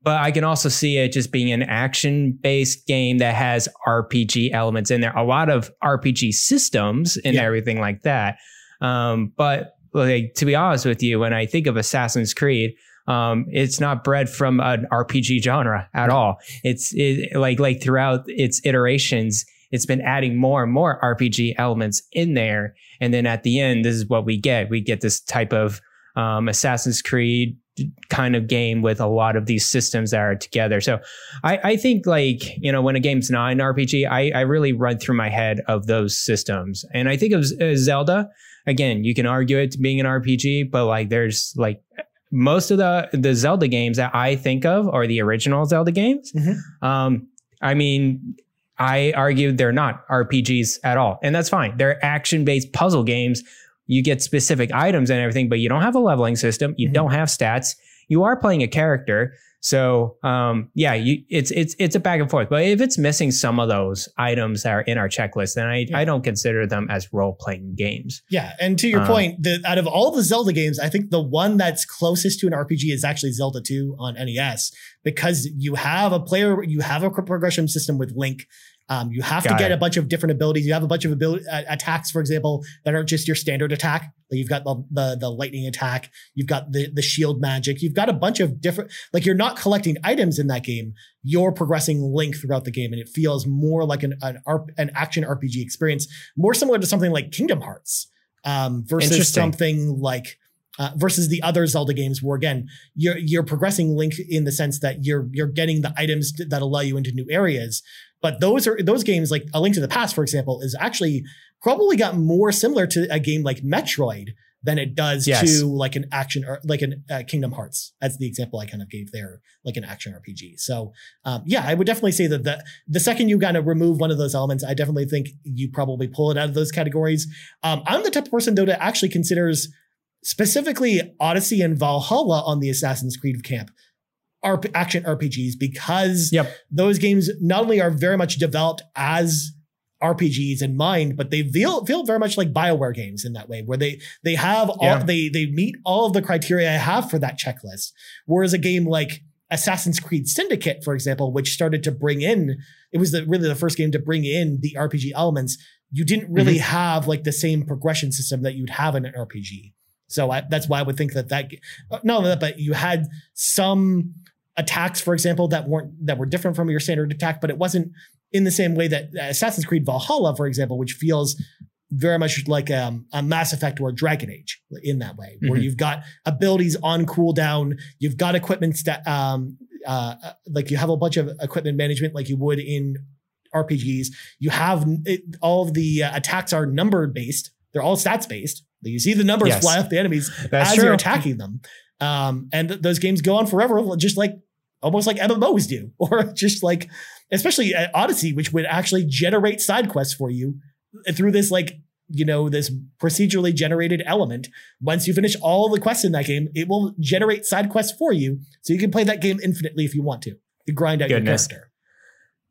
but I can also see it just being an action based game that has RPG elements in there. A lot of RPG systems and yeah. everything like that. Um, but like to be honest with you, when I think of Assassin's Creed, um, it's not bred from an RPG genre at all. It's it, like like throughout its iterations, it's been adding more and more RPG elements in there, and then at the end, this is what we get. We get this type of um, Assassin's Creed kind of game with a lot of these systems that are together. So I, I think like, you know, when a game's not an RPG, I, I really run through my head of those systems. And I think of uh, Zelda, again, you can argue it being an RPG, but like there's like most of the the Zelda games that I think of are the original Zelda games. Mm-hmm. Um, I mean, I argue they're not RPGs at all, and that's fine. They're action based puzzle games. You get specific items and everything, but you don't have a leveling system. You mm-hmm. don't have stats. You are playing a character, so um, yeah, you, it's it's it's a back and forth. But if it's missing some of those items that are in our checklist, then I, yeah. I don't consider them as role playing games. Yeah, and to your um, point, the, out of all the Zelda games, I think the one that's closest to an RPG is actually Zelda 2 on NES because you have a player, you have a progression system with Link. Um, you have Got to get it. a bunch of different abilities. You have a bunch of ability uh, attacks, for example, that aren't just your standard attack. Like you've got the, the, the lightning attack. You've got the the shield magic. You've got a bunch of different. Like you're not collecting items in that game. You're progressing Link throughout the game, and it feels more like an an, an action RPG experience, more similar to something like Kingdom Hearts, um, versus something like. Uh, versus the other Zelda games, where again you're you're progressing Link in the sense that you're you're getting the items that allow you into new areas, but those are those games like A Link to the Past, for example, is actually probably got more similar to a game like Metroid than it does yes. to like an action or like an uh, Kingdom Hearts. That's the example I kind of gave there, like an action RPG. So um, yeah, I would definitely say that the the second you kind of remove one of those elements, I definitely think you probably pull it out of those categories. Um, I'm the type of person though that actually considers specifically Odyssey and Valhalla on the Assassin's Creed camp RP, action RPGs because yep. those games not only are very much developed as RPGs in mind, but they feel feel very much like Bioware games in that way, where they they have all yeah. they they meet all of the criteria I have for that checklist. Whereas a game like Assassin's Creed Syndicate, for example, which started to bring in, it was the, really the first game to bring in the RPG elements. You didn't really mm-hmm. have like the same progression system that you'd have in an RPG. So I, that's why I would think that that no, that but you had some attacks, for example, that weren't that were different from your standard attack, but it wasn't in the same way that Assassin's Creed Valhalla, for example, which feels very much like um, a Mass Effect or Dragon Age in that way, where mm-hmm. you've got abilities on cooldown, you've got equipment stat, um, uh, uh, like you have a bunch of equipment management like you would in RPGs. You have it, all of the uh, attacks are number based; they're all stats based. You see the numbers yes. fly off the enemies That's as true. you're attacking them. Um, and th- those games go on forever, just like almost like MMOs do, or just like, especially Odyssey, which would actually generate side quests for you through this like you know this procedurally generated element once you finish all the quests in that game it will generate side quests for you so you can play that game infinitely if you want to to grind out Goodness. your character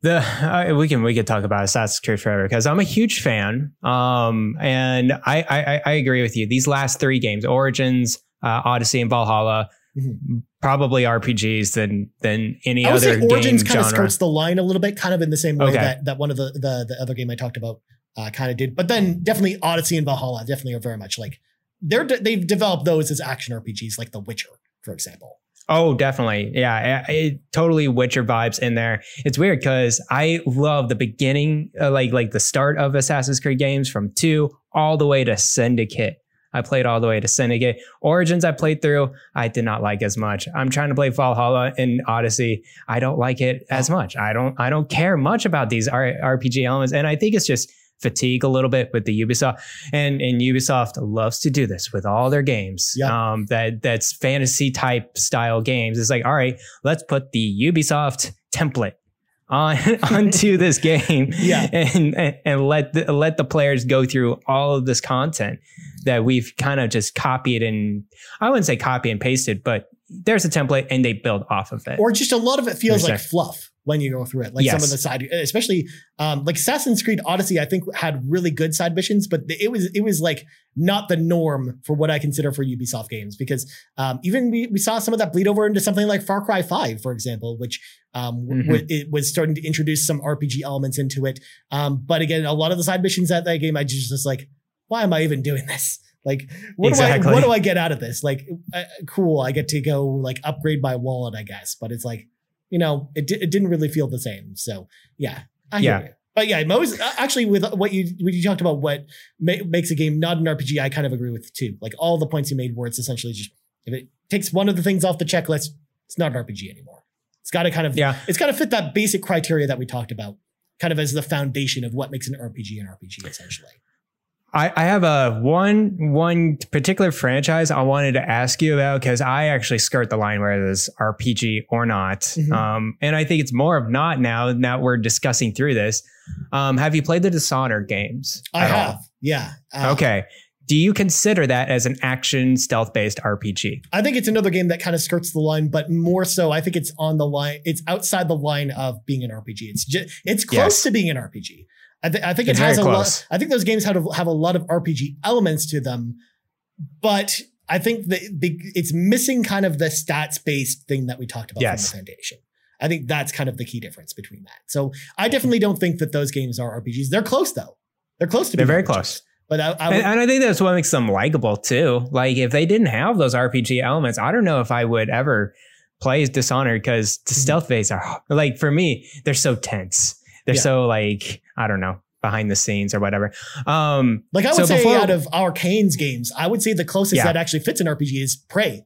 the uh, we can we could talk about Assassin's Creed forever because I'm a huge fan. Um, and I, I I agree with you. These last three games, Origins, uh, Odyssey, and Valhalla, mm-hmm. probably RPGs than than any I would other. Say Origins kind genre. of skirts the line a little bit, kind of in the same way okay. that that one of the the, the other game I talked about uh, kind of did. But then definitely Odyssey and Valhalla definitely are very much like they're they've developed those as action RPGs, like The Witcher, for example. Oh, definitely. Yeah, it, it, totally Witcher vibes in there. It's weird because I love the beginning, uh, like like the start of Assassin's Creed games from two all the way to Syndicate. I played all the way to Syndicate. Origins I played through, I did not like as much. I'm trying to play Valhalla and Odyssey. I don't like it as much. I don't I don't care much about these RPG elements, and I think it's just fatigue a little bit with the Ubisoft. And and Ubisoft loves to do this with all their games. Yep. Um, that that's fantasy type style games. It's like, all right, let's put the Ubisoft template on onto this game yeah. and, and, and let the, let the players go through all of this content that we've kind of just copied and I wouldn't say copy and pasted, but there's a template and they build off of it. Or just a lot of it feels like fluff when you go through it. Like yes. some of the side, especially um, like Assassin's Creed Odyssey, I think had really good side missions, but it was it was like not the norm for what I consider for Ubisoft games because um, even we, we saw some of that bleed over into something like Far Cry Five, for example, which um, mm-hmm. w- it was starting to introduce some RPG elements into it. Um, but again, a lot of the side missions at that game, I just was like, why am I even doing this? Like, what exactly. do I what do I get out of this? Like, uh, cool, I get to go like upgrade my wallet, I guess, but it's like you know, it, it didn't really feel the same. So yeah, I yeah. But yeah, most actually with what you when you talked about what ma- makes a game not an RPG, I kind of agree with too. Like all the points you made, where it's essentially just if it takes one of the things off the checklist, it's not an RPG anymore. It's got to kind of yeah, it's got to fit that basic criteria that we talked about, kind of as the foundation of what makes an RPG an RPG essentially. I, I have a one one particular franchise I wanted to ask you about because I actually skirt the line whether it's RPG or not, mm-hmm. um, and I think it's more of not now. Now we're discussing through this. Um, have you played the Dishonored games? I have. All? Yeah. Uh, okay. Do you consider that as an action stealth based RPG? I think it's another game that kind of skirts the line, but more so, I think it's on the line. It's outside the line of being an RPG. It's just it's close yes. to being an RPG. I, th- I think it's it has a lot. I think those games have have a lot of RPG elements to them, but I think that it's missing kind of the stats based thing that we talked about yes. from the foundation. I think that's kind of the key difference between that. So I definitely don't think that those games are RPGs. They're close though. They're close to. They're very RPGs. close. But I, I would, and, and I think that's what makes them likable too. Like if they didn't have those RPG elements, I don't know if I would ever play as Dishonored because the mm-hmm. stealth phase are like for me, they're so tense. They're yeah. so like I don't know behind the scenes or whatever. Um, like I would so say before, out of Arkane's games, I would say the closest yeah. that actually fits an RPG is Prey.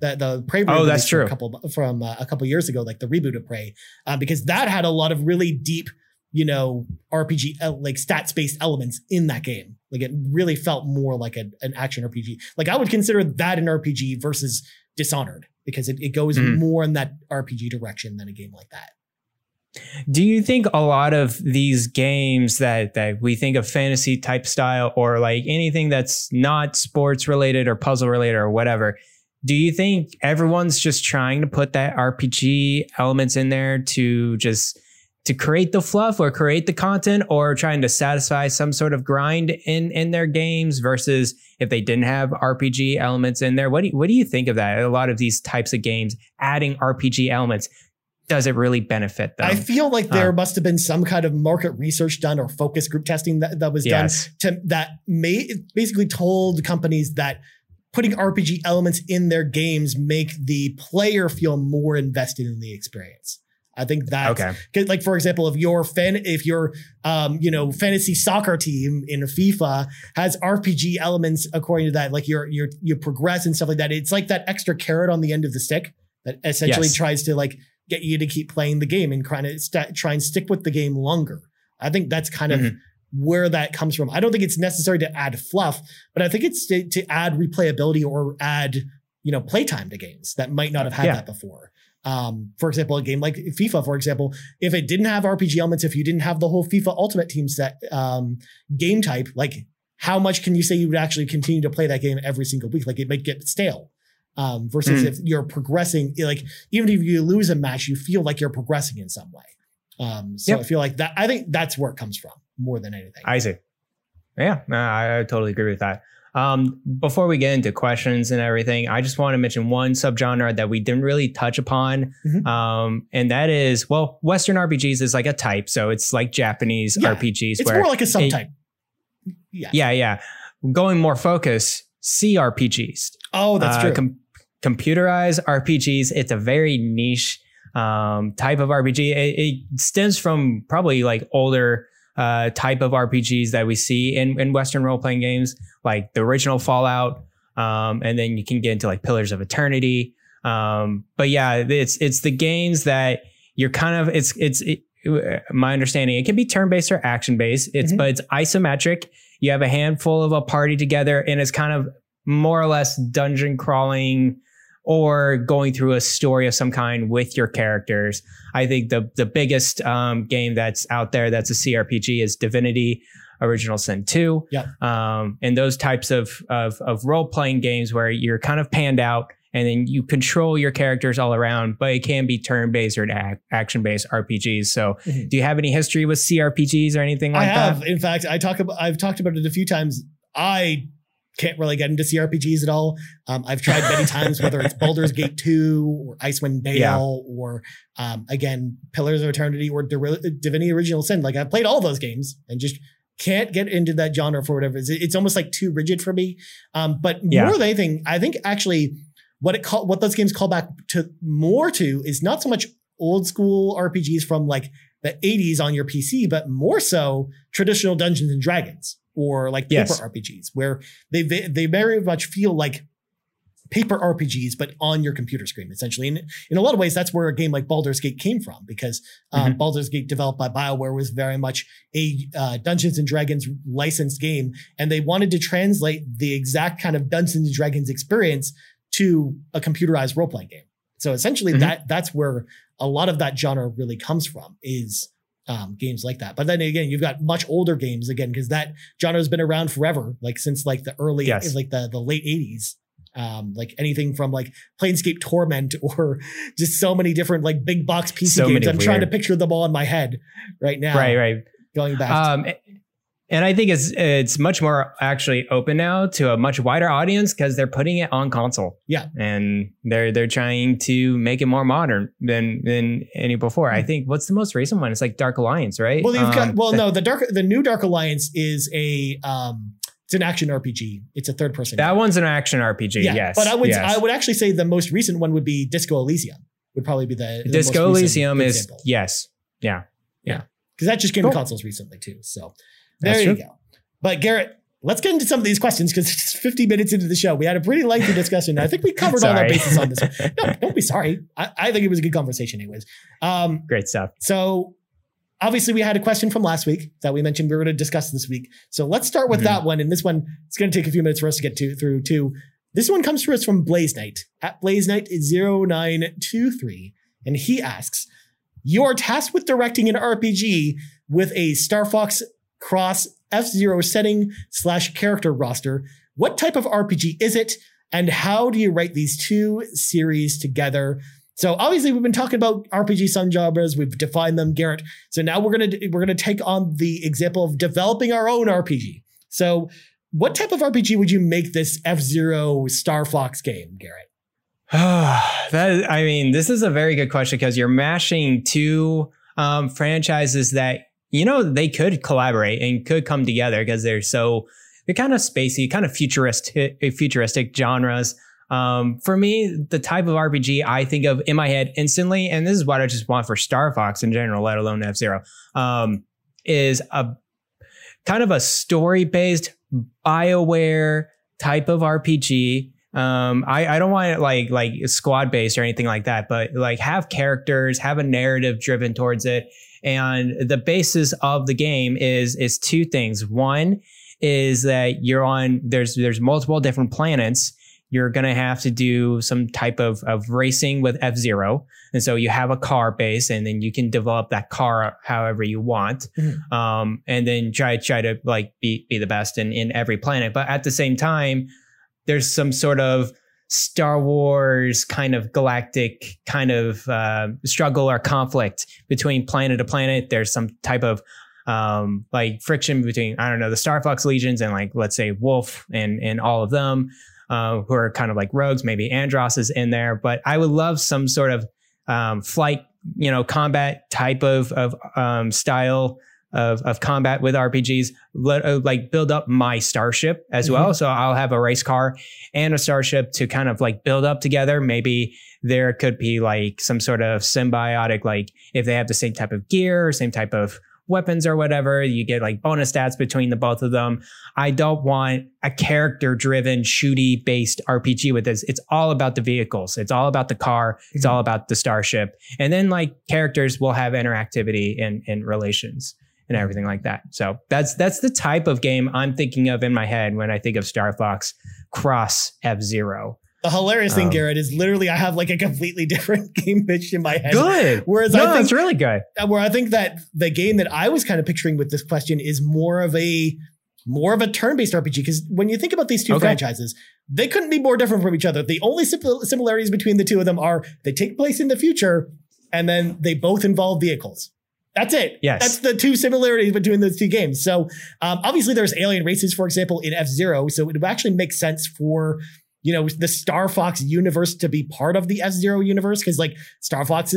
The the Prey. Oh, that's true. A couple from uh, a couple years ago, like the reboot of Prey, uh, because that had a lot of really deep, you know, RPG uh, like stats based elements in that game. Like it really felt more like a, an action RPG. Like I would consider that an RPG versus Dishonored because it, it goes mm-hmm. more in that RPG direction than a game like that. Do you think a lot of these games that that we think of fantasy type style or like anything that's not sports related or puzzle related or whatever, do you think everyone's just trying to put that RPG elements in there to just to create the fluff or create the content or trying to satisfy some sort of grind in in their games versus if they didn't have RPG elements in there? What do you, what do you think of that? A lot of these types of games adding RPG elements does it really benefit them? I feel like there uh, must have been some kind of market research done or focus group testing that, that was yes. done to that may basically told companies that putting RPG elements in their games make the player feel more invested in the experience. I think that's okay. like for example, if your fan, if your um, you know fantasy soccer team in FIFA has RPG elements according to that, like you're you're you progress and stuff like that. It's like that extra carrot on the end of the stick that essentially yes. tries to like get you to keep playing the game and kind of st- try and stick with the game longer. I think that's kind mm-hmm. of where that comes from. I don't think it's necessary to add fluff, but I think it's to, to add replayability or add, you know, playtime to games that might not have had yeah. that before. Um, for example, a game like FIFA, for example, if it didn't have RPG elements, if you didn't have the whole FIFA Ultimate Team set um, game type, like how much can you say you would actually continue to play that game every single week? Like it might get stale um, versus mm. if you're progressing, like even if you lose a match, you feel like you're progressing in some way. Um, so yep. I feel like that. I think that's where it comes from more than anything. I see. Yeah, I, I totally agree with that. Um, before we get into questions and everything, I just want to mention one subgenre that we didn't really touch upon. Mm-hmm. Um, and that is, well, Western RPGs is like a type. So it's like Japanese yeah, RPGs. It's more like a subtype. It, yeah. Yeah. Yeah. Going more focus, CRPGs. Oh, that's uh, true. Com- computerized RPGs. It's a very niche um, type of RPG. It, it, stems from probably like older uh, type of RPGs that we see in, in Western role playing games, like the original Fallout. Um, and then you can get into like Pillars of Eternity. Um, but yeah, it's it's the games that you're kind of it's it's it, my understanding. It can be turn based or action based. It's mm-hmm. but it's isometric. You have a handful of a party together, and it's kind of more or less dungeon crawling or going through a story of some kind with your characters. I think the the biggest um, game that's out there that's a CRPG is Divinity Original Sin 2. Yeah. Um, and those types of, of, of role playing games where you're kind of panned out and then you control your characters all around, but it can be turn based or action based RPGs. So, mm-hmm. do you have any history with CRPGs or anything like that? I have. That? In fact, I talk about I've talked about it a few times. I can't really get into CRPGs at all. Um, I've tried many times, whether it's Baldur's Gate 2 or Icewind Dale yeah. or um, again, Pillars of Eternity or Divinity Original Sin. Like I've played all those games and just can't get into that genre for whatever. It's, it's almost like too rigid for me. Um, but yeah. more than anything, I think actually what it call what those games call back to more to is not so much old school RPGs from like the 80s on your PC, but more so traditional Dungeons and Dragons or like paper yes. RPGs, where they they very much feel like paper RPGs, but on your computer screen, essentially. And in a lot of ways, that's where a game like Baldur's Gate came from, because um, mm-hmm. Baldur's Gate, developed by BioWare, was very much a uh, Dungeons and Dragons licensed game, and they wanted to translate the exact kind of Dungeons and Dragons experience to a computerized role playing game. So essentially, mm-hmm. that that's where a lot of that genre really comes from. Is um, games like that. But then again, you've got much older games again because that genre has been around forever, like since like the early, yes. like the the late '80s. Um, like anything from like Planescape Torment or just so many different like big box PC so games. I'm weird. trying to picture them all in my head right now. Right, right. Going back. Um, and I think it's it's much more actually open now to a much wider audience because they're putting it on console. Yeah, and they're they're trying to make it more modern than than any before. I hmm. think what's the most recent one? It's like Dark Alliance, right? Well, you've um, got well, no, the dark the new Dark Alliance is a um it's an action RPG. It's a third person. That game. one's an action RPG. Yeah, yes, but I would yes. I would actually say the most recent one would be Disco Elysium. Would probably be the, the Disco Elysium is yes, yeah, yeah, because that just came cool. to consoles recently too. So there That's you true. go. But Garrett, let's get into some of these questions because it's 50 minutes into the show. We had a pretty lengthy discussion. I think we covered all our bases on this. One. No, don't be sorry. I, I, think it was a good conversation, anyways. Um, Great stuff. So, obviously, we had a question from last week that we mentioned we were going to discuss this week. So, let's start with mm-hmm. that one. And this one, it's going to take a few minutes for us to get to through too. This one comes to us from Blaze Knight at Blaze Knight 0923. And he asks, You are tasked with directing an RPG with a Star Fox cross F Zero setting slash character roster. What type of RPG is it? And how do you write these two series together? So obviously we've been talking about RPG subgenres. We've defined them, Garrett. So now we're gonna we're gonna take on the example of developing our own RPG. So what type of RPG would you make this F Zero Star Fox game, Garrett? that I mean, this is a very good question because you're mashing two um, franchises that you know, they could collaborate and could come together because they're so they're kind of spacey, kind of futuristic, futuristic genres. Um, for me, the type of RPG I think of in my head instantly, and this is what I just want for Star Fox in general, let alone F Zero, um, is a kind of a story based Bioware type of RPG. Um, I, I don't want it like like squad based or anything like that, but like have characters, have a narrative driven towards it, and the basis of the game is is two things. One is that you're on there's there's multiple different planets. You're gonna have to do some type of of racing with F Zero, and so you have a car base, and then you can develop that car however you want, mm-hmm. um, and then try try to like be be the best in in every planet. But at the same time, there's some sort of Star Wars kind of galactic kind of uh, struggle or conflict between planet to planet. There's some type of um, like friction between I don't know the Star Fox legions and like let's say Wolf and and all of them uh, who are kind of like rogues. Maybe Andross is in there, but I would love some sort of um, flight, you know, combat type of of um, style of, of combat with RPGs, let, uh, like build up my starship as mm-hmm. well. So I'll have a race car and a starship to kind of like build up together. Maybe there could be like some sort of symbiotic, like if they have the same type of gear, same type of weapons or whatever, you get like bonus stats between the both of them. I don't want a character driven shooty based RPG with this. It's all about the vehicles. It's all about the car. It's mm-hmm. all about the starship. And then like characters will have interactivity in, in relations and everything like that. So that's that's the type of game I'm thinking of in my head when I think of Star Fox Cross F Zero. The hilarious thing, um, Garrett, is literally I have like a completely different game pitched in my head. Good. Whereas no, I think it's really good. Uh, where I think that the game that I was kind of picturing with this question is more of a more of a turn-based RPG because when you think about these two okay. franchises, they couldn't be more different from each other. The only similarities between the two of them are they take place in the future and then they both involve vehicles. That's it. Yes. That's the two similarities between those two games. So um, obviously there's alien races, for example, in F-Zero. So it would actually make sense for you know, the Star Fox universe to be part of the F Zero universe because like Star Fox,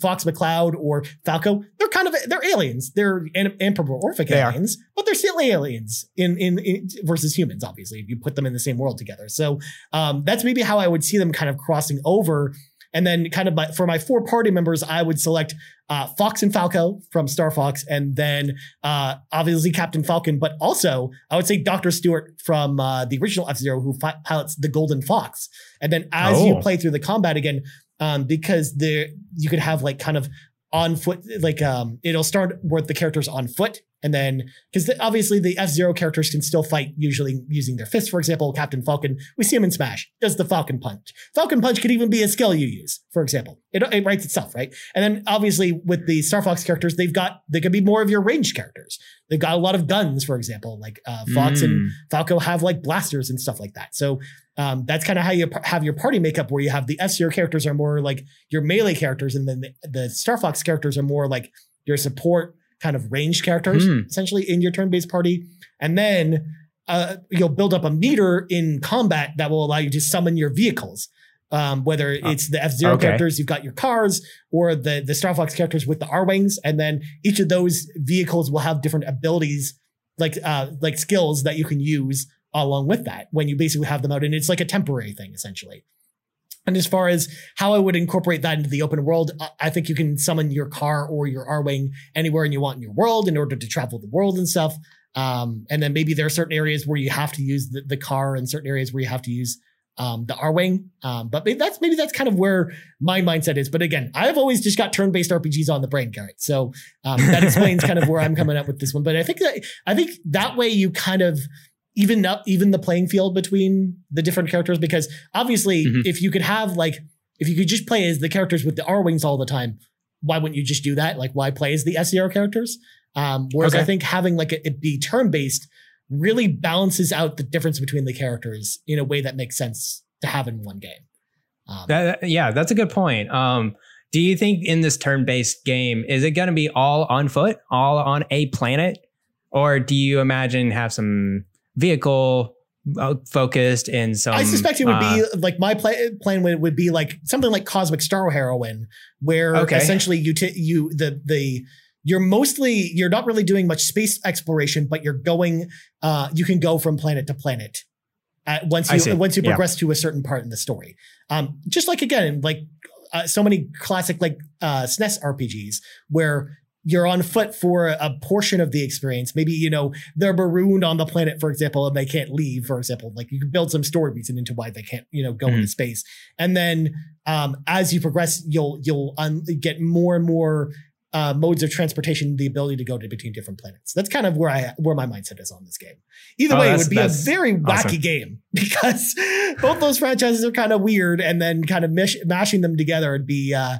Fox McCloud or Falco, they're kind of they're aliens. They're anthropomorphic they aliens, are. but they're still aliens in, in, in versus humans. Obviously, if you put them in the same world together. So um, that's maybe how I would see them kind of crossing over and then kind of my, for my four party members, I would select uh, Fox and Falco from Star Fox, and then uh, obviously Captain Falcon, but also I would say Dr. Stewart from uh, the original F Zero, who fi- pilots the Golden Fox. And then as oh. you play through the combat again, um, because there you could have like kind of on foot, like um, it'll start with the characters on foot and then, because obviously the F Zero characters can still fight usually using their fists. For example, Captain Falcon, we see him in Smash, does the Falcon Punch. Falcon Punch could even be a skill you use, for example. It, it writes itself, right? And then obviously with the Star Fox characters, they've got, they could be more of your range characters. They've got a lot of guns, for example, like uh, Fox mm. and Falco have like blasters and stuff like that. So um, that's kind of how you have your party makeup where you have the F Zero characters are more like your melee characters, and then the, the Star Fox characters are more like your support kind of ranged characters mm. essentially in your turn-based party. And then uh, you'll build up a meter in combat that will allow you to summon your vehicles. Um, whether uh, it's the F Zero okay. characters, you've got your cars, or the the Star Fox characters with the Arwings, and then each of those vehicles will have different abilities, like uh, like skills that you can use along with that when you basically have them out, and it's like a temporary thing essentially. And as far as how I would incorporate that into the open world, I think you can summon your car or your Arwing anywhere you want in your world in order to travel the world and stuff. Um, and then maybe there are certain areas where you have to use the, the car and certain areas where you have to use um, the Arwing. Um, but maybe that's maybe that's kind of where my mindset is. But again, I've always just got turn-based RPGs on the brain, Garrett. So um, that explains kind of where I'm coming up with this one. But I think that I think that way you kind of even up even the playing field between the different characters because obviously mm-hmm. if you could have like if you could just play as the characters with the Arwings all the time, why wouldn't you just do that? Like why play as the SER characters? Um, whereas okay. I think having like a, it be turn based really balances out the difference between the characters in a way that makes sense to have in one game. Um, that, yeah, that's a good point. Um, do you think in this turn based game is it going to be all on foot, all on a planet, or do you imagine have some vehicle uh, focused and some. I suspect it would uh, be like my play, plan would, would be like something like Cosmic Star Heroine, where okay. essentially you t- you the the you're mostly you're not really doing much space exploration, but you're going. Uh, you can go from planet to planet. At, once you once you progress yeah. to a certain part in the story, um, just like again, like uh, so many classic like uh, SNES RPGs where you're on foot for a portion of the experience. Maybe, you know, they're marooned on the planet, for example, and they can't leave, for example. Like you can build some story reason into why they can't, you know, go mm-hmm. into space. And then um, as you progress, you'll you'll un- get more and more uh, modes of transportation, the ability to go to between different planets. That's kind of where I where my mindset is on this game. Either oh, way, it would be a very wacky awesome. game because both those franchises are kind of weird, and then kind of mish- mashing them together would be uh,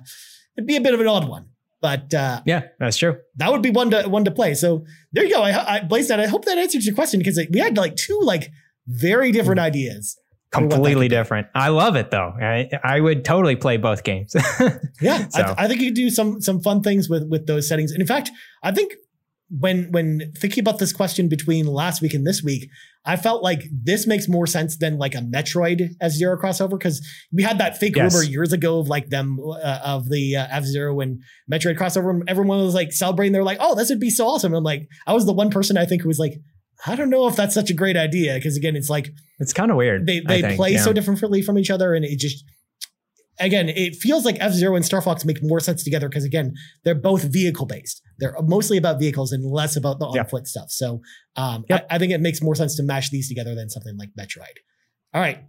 it'd be a bit of an odd one. But uh, yeah, that's true. That would be one to one to play. So there you go. I, I Blaze that. I hope that answers your question because we had like two like very different ideas. Completely different. I love it though. I I would totally play both games. yeah, so. I, I, think you could do some some fun things with with those settings. And in fact, I think when when thinking about this question between last week and this week, I felt like this makes more sense than like a Metroid F Zero crossover because we had that fake yes. rumor years ago of like them uh, of the uh, F Zero and Metroid crossover. And everyone was like celebrating. They're like, "Oh, this would be so awesome!" And I'm like, I was the one person I think who was like, I don't know if that's such a great idea because again, it's like it's kind of weird. They they play yeah. so differently from each other, and it just again, it feels like F Zero and Star Fox make more sense together because again, they're both vehicle based. They're mostly about vehicles and less about the on foot stuff. So um, yep. I, I, think it makes more sense to mash these together than something like Metroid. All right.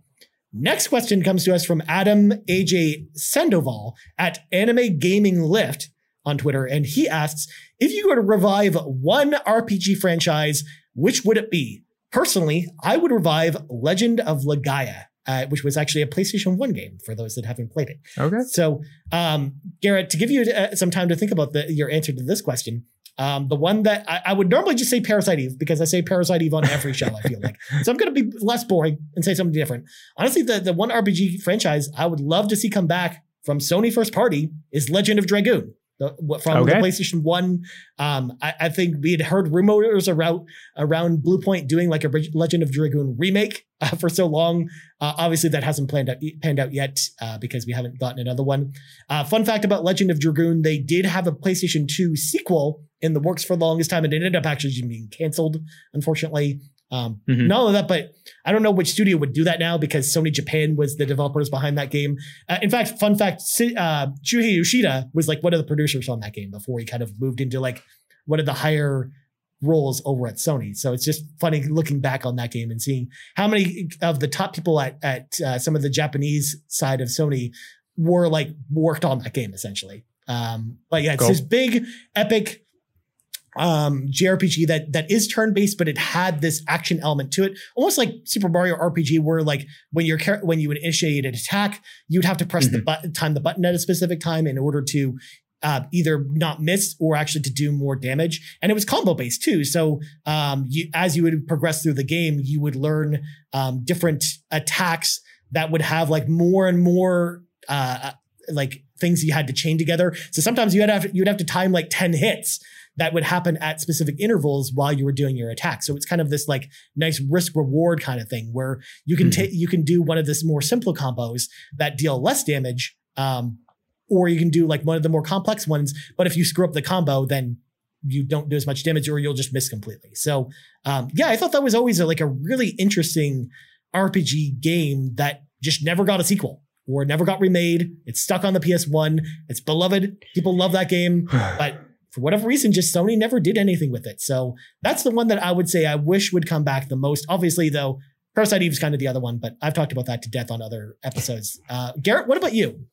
Next question comes to us from Adam AJ Sandoval at Anime Gaming Lift on Twitter, and he asks if you were to revive one RPG franchise, which would it be? Personally, I would revive Legend of Legaia uh, which was actually a PlayStation 1 game for those that haven't played it. Okay. So, um, Garrett, to give you uh, some time to think about the, your answer to this question, um, the one that I, I, would normally just say Parasite Eve because I say Parasite Eve on every show, I feel like. So I'm going to be less boring and say something different. Honestly, the, the one RPG franchise I would love to see come back from Sony first party is Legend of Dragoon. The, from okay. the PlayStation One, um, I, I, think we had heard rumors around around Bluepoint doing like a Legend of Dragoon remake uh, for so long. Uh, obviously, that hasn't planned out, panned out yet uh, because we haven't gotten another one. Uh, fun fact about Legend of Dragoon: they did have a PlayStation Two sequel in the works for the longest time, and it ended up actually being canceled, unfortunately. Um, mm-hmm. Not only that, but I don't know which studio would do that now because Sony Japan was the developers behind that game. Uh, in fact, fun fact, uh, Shuhei Yoshida was like one of the producers on that game before he kind of moved into like one of the higher roles over at Sony. So it's just funny looking back on that game and seeing how many of the top people at at uh, some of the Japanese side of Sony were like worked on that game essentially. Um, but yeah, it's cool. this big epic um JRPG that that is turn based, but it had this action element to it, almost like Super Mario RPG, where like when you're when you would initiate an attack, you'd have to press mm-hmm. the button, time the button at a specific time in order to uh, either not miss or actually to do more damage. And it was combo based too. So um, you, as you would progress through the game, you would learn um, different attacks that would have like more and more uh, uh like things you had to chain together. So sometimes you had to have, you'd have to time like 10 hits that would happen at specific intervals while you were doing your attack. So it's kind of this like nice risk reward kind of thing where you can mm-hmm. take you can do one of this more simple combos that deal less damage, um, or you can do like one of the more complex ones. But if you screw up the combo, then you don't do as much damage or you'll just miss completely. So um, yeah, I thought that was always a, like a really interesting RPG game that just never got a sequel or never got remade. It's stuck on the PS1. It's beloved. People love that game, but for whatever reason, just Sony never did anything with it. So that's the one that I would say I wish would come back the most. Obviously, though, Parasite Eve is kind of the other one, but I've talked about that to death on other episodes. Uh, Garrett, what about you?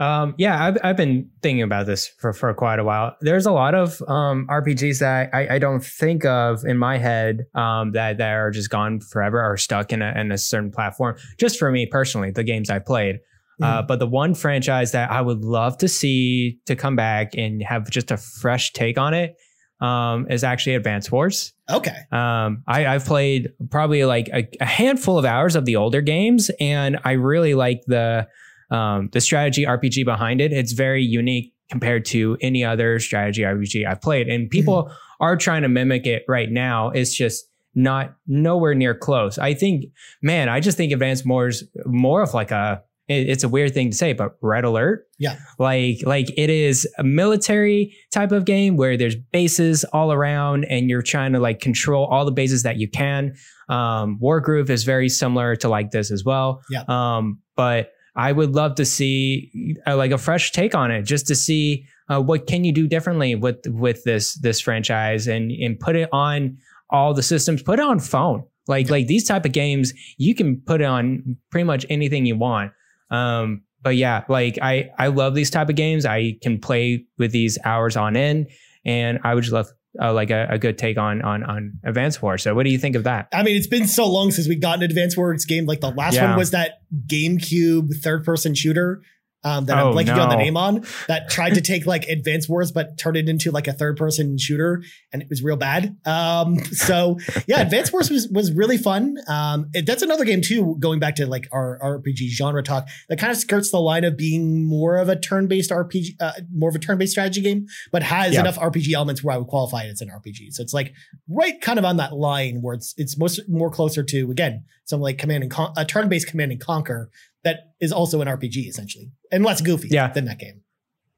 Um, yeah, I've, I've been thinking about this for, for quite a while. There's a lot of um, RPGs that I, I don't think of in my head um, that, that are just gone forever or stuck in a, in a certain platform. Just for me personally, the games I played. Uh, mm-hmm. but the one franchise that I would love to see to come back and have just a fresh take on it um, is actually Advance Wars. Okay. Um, I, have played probably like a, a, handful of hours of the older games, and I really like the um, the strategy RPG behind it. It's very unique compared to any other strategy RPG I've played, and people mm-hmm. are trying to mimic it right now. It's just not nowhere near close. I think, man, I just think Advance Wars more of like a it's a weird thing to say, but red alert. Yeah. Like, like it is a military type of game where there's bases all around and you're trying to like control all the bases that you can. Um, Wargroove is very similar to like this as well. Yeah. Um, but I would love to see uh, like a fresh take on it, just to see uh, what can you do differently with with this this franchise and and put it on all the systems, put it on phone. Like yeah. like these type of games, you can put it on pretty much anything you want. Um, but yeah, like I I love these type of games. I can play with these hours on end, and I would just love uh, like a, a, good take on on on Advance Wars. So what do you think of that? I mean, it's been so long since we got an Advance Wars game. Like the last yeah. one was that GameCube third person shooter um, that oh, I'm blanking no. on the name on that tried to take like Advance Wars but turned it into like a third person shooter and it was real bad. Um, so yeah, Advance Wars was was really fun. Um, it, that's another game too. Going back to like our RPG genre talk, that kind of skirts the line of being more of a turn based RPG, uh, more of a turn based strategy game, but has yeah. enough RPG elements where I would qualify it as an RPG. So it's like right kind of on that line where it's it's most more closer to again something like Command and Con- a turn based Command and Conquer that is also an RPG essentially and less goofy yeah. than that game.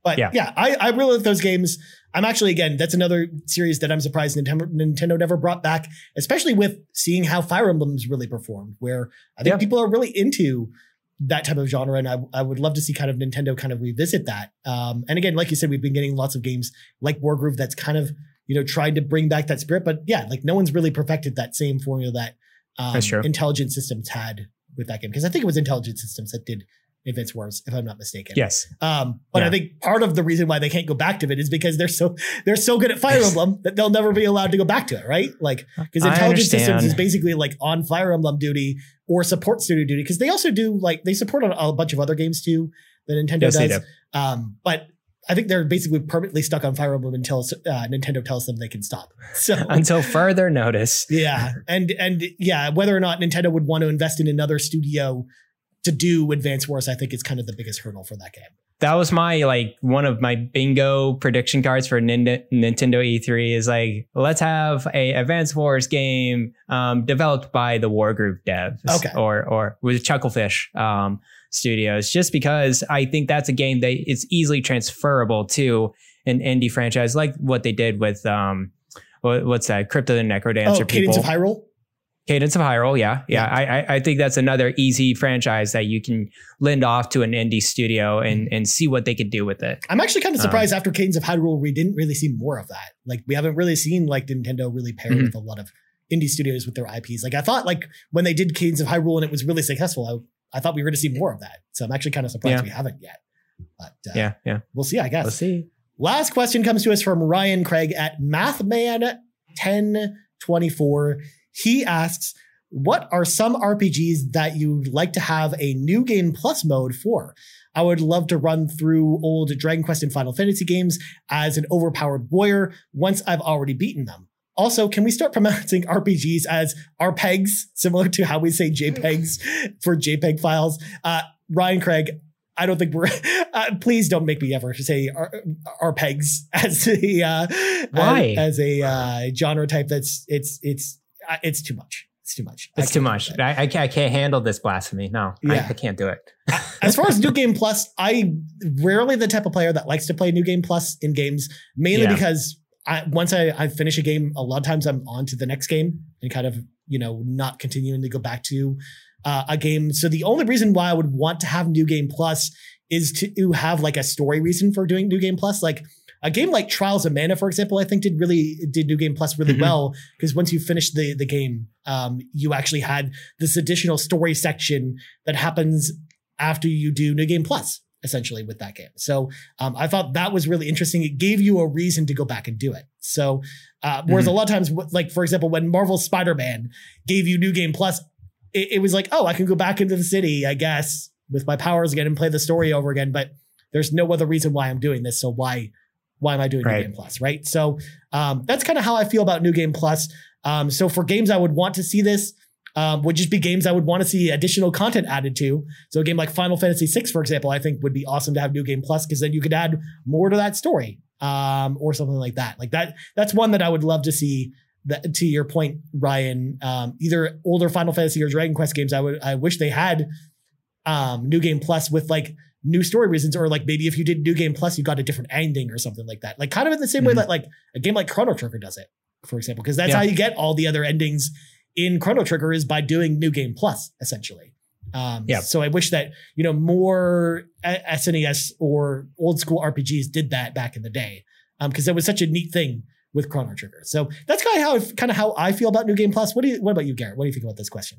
But yeah, yeah I, I really like those games. I'm actually again, that's another series that I'm surprised Nintendo, Nintendo never brought back, especially with seeing how Fire Emblems really performed, where I think yeah. people are really into that type of genre, and I, I would love to see kind of Nintendo kind of revisit that. Um, and again, like you said, we've been getting lots of games like Wargroove that's kind of you know tried to bring back that spirit, but yeah, like no one's really perfected that same formula that um, Intelligent Systems had with that game because I think it was Intelligent Systems that did Advance Wars, if I'm not mistaken. Yes. Um, but yeah. I think part of the reason why they can't go back to it is because they're so they're so good at Fire Emblem that they'll never be allowed to go back to it, right? Like because Intelligent Systems is basically like on Fire Emblem duty or support studio duty because they also do like they support a, a bunch of other games too that Nintendo yes, does. Do. Um, but I think they're basically permanently stuck on Fire Emblem until uh, Nintendo tells them they can stop. So until further notice. Yeah, and and yeah, whether or not Nintendo would want to invest in another studio to do Advance Wars, I think is kind of the biggest hurdle for that game. That was my like one of my bingo prediction cards for Nintendo E3 is like let's have a Advance Wars game um, developed by the Wargroove devs, okay. or or with Chucklefish um, Studios, just because I think that's a game that it's easily transferable to an indie franchise like what they did with um, what's that Crypt of the NecroDancer? Oh, Cadence people. of Hyrule. Cadence of Hyrule, yeah, yeah. yeah. I, I think that's another easy franchise that you can lend off to an indie studio and and see what they could do with it. I'm actually kind of surprised um, after Cadence of Hyrule, we didn't really see more of that. Like we haven't really seen like Nintendo really pair mm-hmm. with a lot of indie studios with their IPs. Like I thought, like when they did Cadence of Hyrule and it was really successful, I, thought we were going to see more of that. So I'm actually kind of surprised yeah. we haven't yet. But uh, yeah, yeah, we'll see. I guess. We'll see. Last question comes to us from Ryan Craig at Mathman ten twenty four. He asks, what are some RPGs that you'd like to have a new game plus mode for? I would love to run through old Dragon Quest and Final Fantasy games as an overpowered warrior once I've already beaten them. Also, can we start pronouncing RPGs as RPEGs, similar to how we say JPEGs for JPEG files? Uh, Ryan Craig, I don't think we're. Uh, please don't make me ever say RPEGs as a uh, why as, as a uh, genre type. That's it's it's uh, it's too much. It's too much. It's too much. I, I, can't, I can't handle this blasphemy. No, yeah. I, I can't do it. as far as New Game Plus, I rarely the type of player that likes to play New Game Plus in games, mainly yeah. because I, once I, I finish a game, a lot of times I'm on to the next game and kind of, you know, not continuing to go back to uh, a game. So the only reason why I would want to have New Game Plus is to have like a story reason for doing New Game Plus. Like a game like Trials of Mana, for example, I think did really did New Game Plus really mm-hmm. well because once you finish the the game, um, you actually had this additional story section that happens after you do New Game Plus essentially with that game. So um, I thought that was really interesting. It gave you a reason to go back and do it. So uh, whereas mm-hmm. a lot of times, like for example, when Marvel Spider Man gave you New Game Plus, it, it, was like, oh, I can go back into the city, I guess, with my powers again and play the story over again. But there's no other reason why I'm doing this. So why why am I doing right. New Game Plus? Right. So um, that's kind of how I feel about New Game Plus. Um, so for games I would want to see this um, would just be games I would want to see additional content added to. So a game like Final Fantasy VI, for example, I think would be awesome to have New Game Plus because then you could add more to that story um, or something like that. Like that. That's one that I would love to see. That, to your point, Ryan, um, either older Final Fantasy or Dragon Quest games, I would I wish they had um, New Game Plus with like new story reasons, or like maybe if you did New Game Plus, you got a different ending or something like that. Like kind of in the same mm-hmm. way that like a game like Chrono Trigger does it, for example, because that's yeah. how you get all the other endings in Chrono Trigger is by doing New Game Plus, essentially. Um, yeah. So I wish that you know more SNES or old school RPGs did that back in the day, because um, it was such a neat thing with Chrono Trigger. So that's kind of how kind of how I feel about New Game Plus. What do you? What about you, Garrett? What do you think about this question?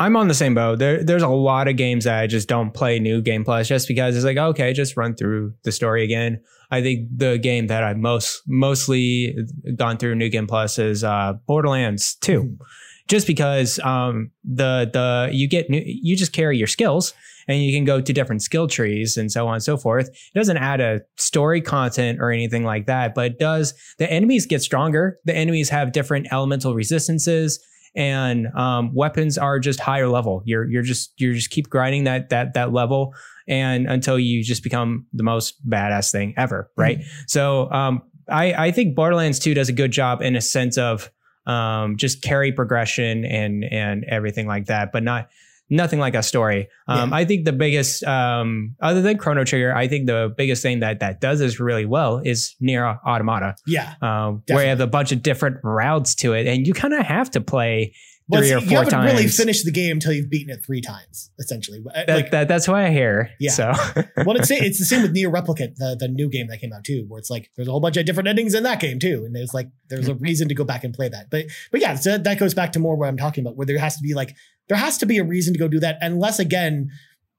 I'm on the same boat. There, there's a lot of games that I just don't play New Game Plus just because it's like, okay, just run through the story again. I think the game that I've most mostly gone through New Game Plus is uh, Borderlands 2. Mm-hmm. Just because um, the the you get new, you just carry your skills and you can go to different skill trees and so on and so forth. It doesn't add a story content or anything like that, but it does the enemies get stronger. The enemies have different elemental resistances and um, weapons are just higher level. You're you're just you're just keep grinding that that that level and until you just become the most badass thing ever, right? Mm-hmm. So um, I I think Borderlands 2 does a good job in a sense of um, just carry progression and and everything like that, but not nothing like a story. Um, yeah. I think the biggest, um, other than Chrono Trigger, I think the biggest thing that that does this really well is NieR Automata. Yeah, um, where you have a bunch of different routes to it, and you kind of have to play well, three see, or four you haven't times. really finished the game until you've beaten it three times, essentially. That, like, that, that's why I hear. Yeah. So, well, it's it's the same with NieR Replicant, the, the new game that came out too, where it's like there's a whole bunch of different endings in that game too, and there's like there's a reason to go back and play that. But but yeah, so that goes back to more what I'm talking about, where there has to be like there has to be a reason to go do that, unless again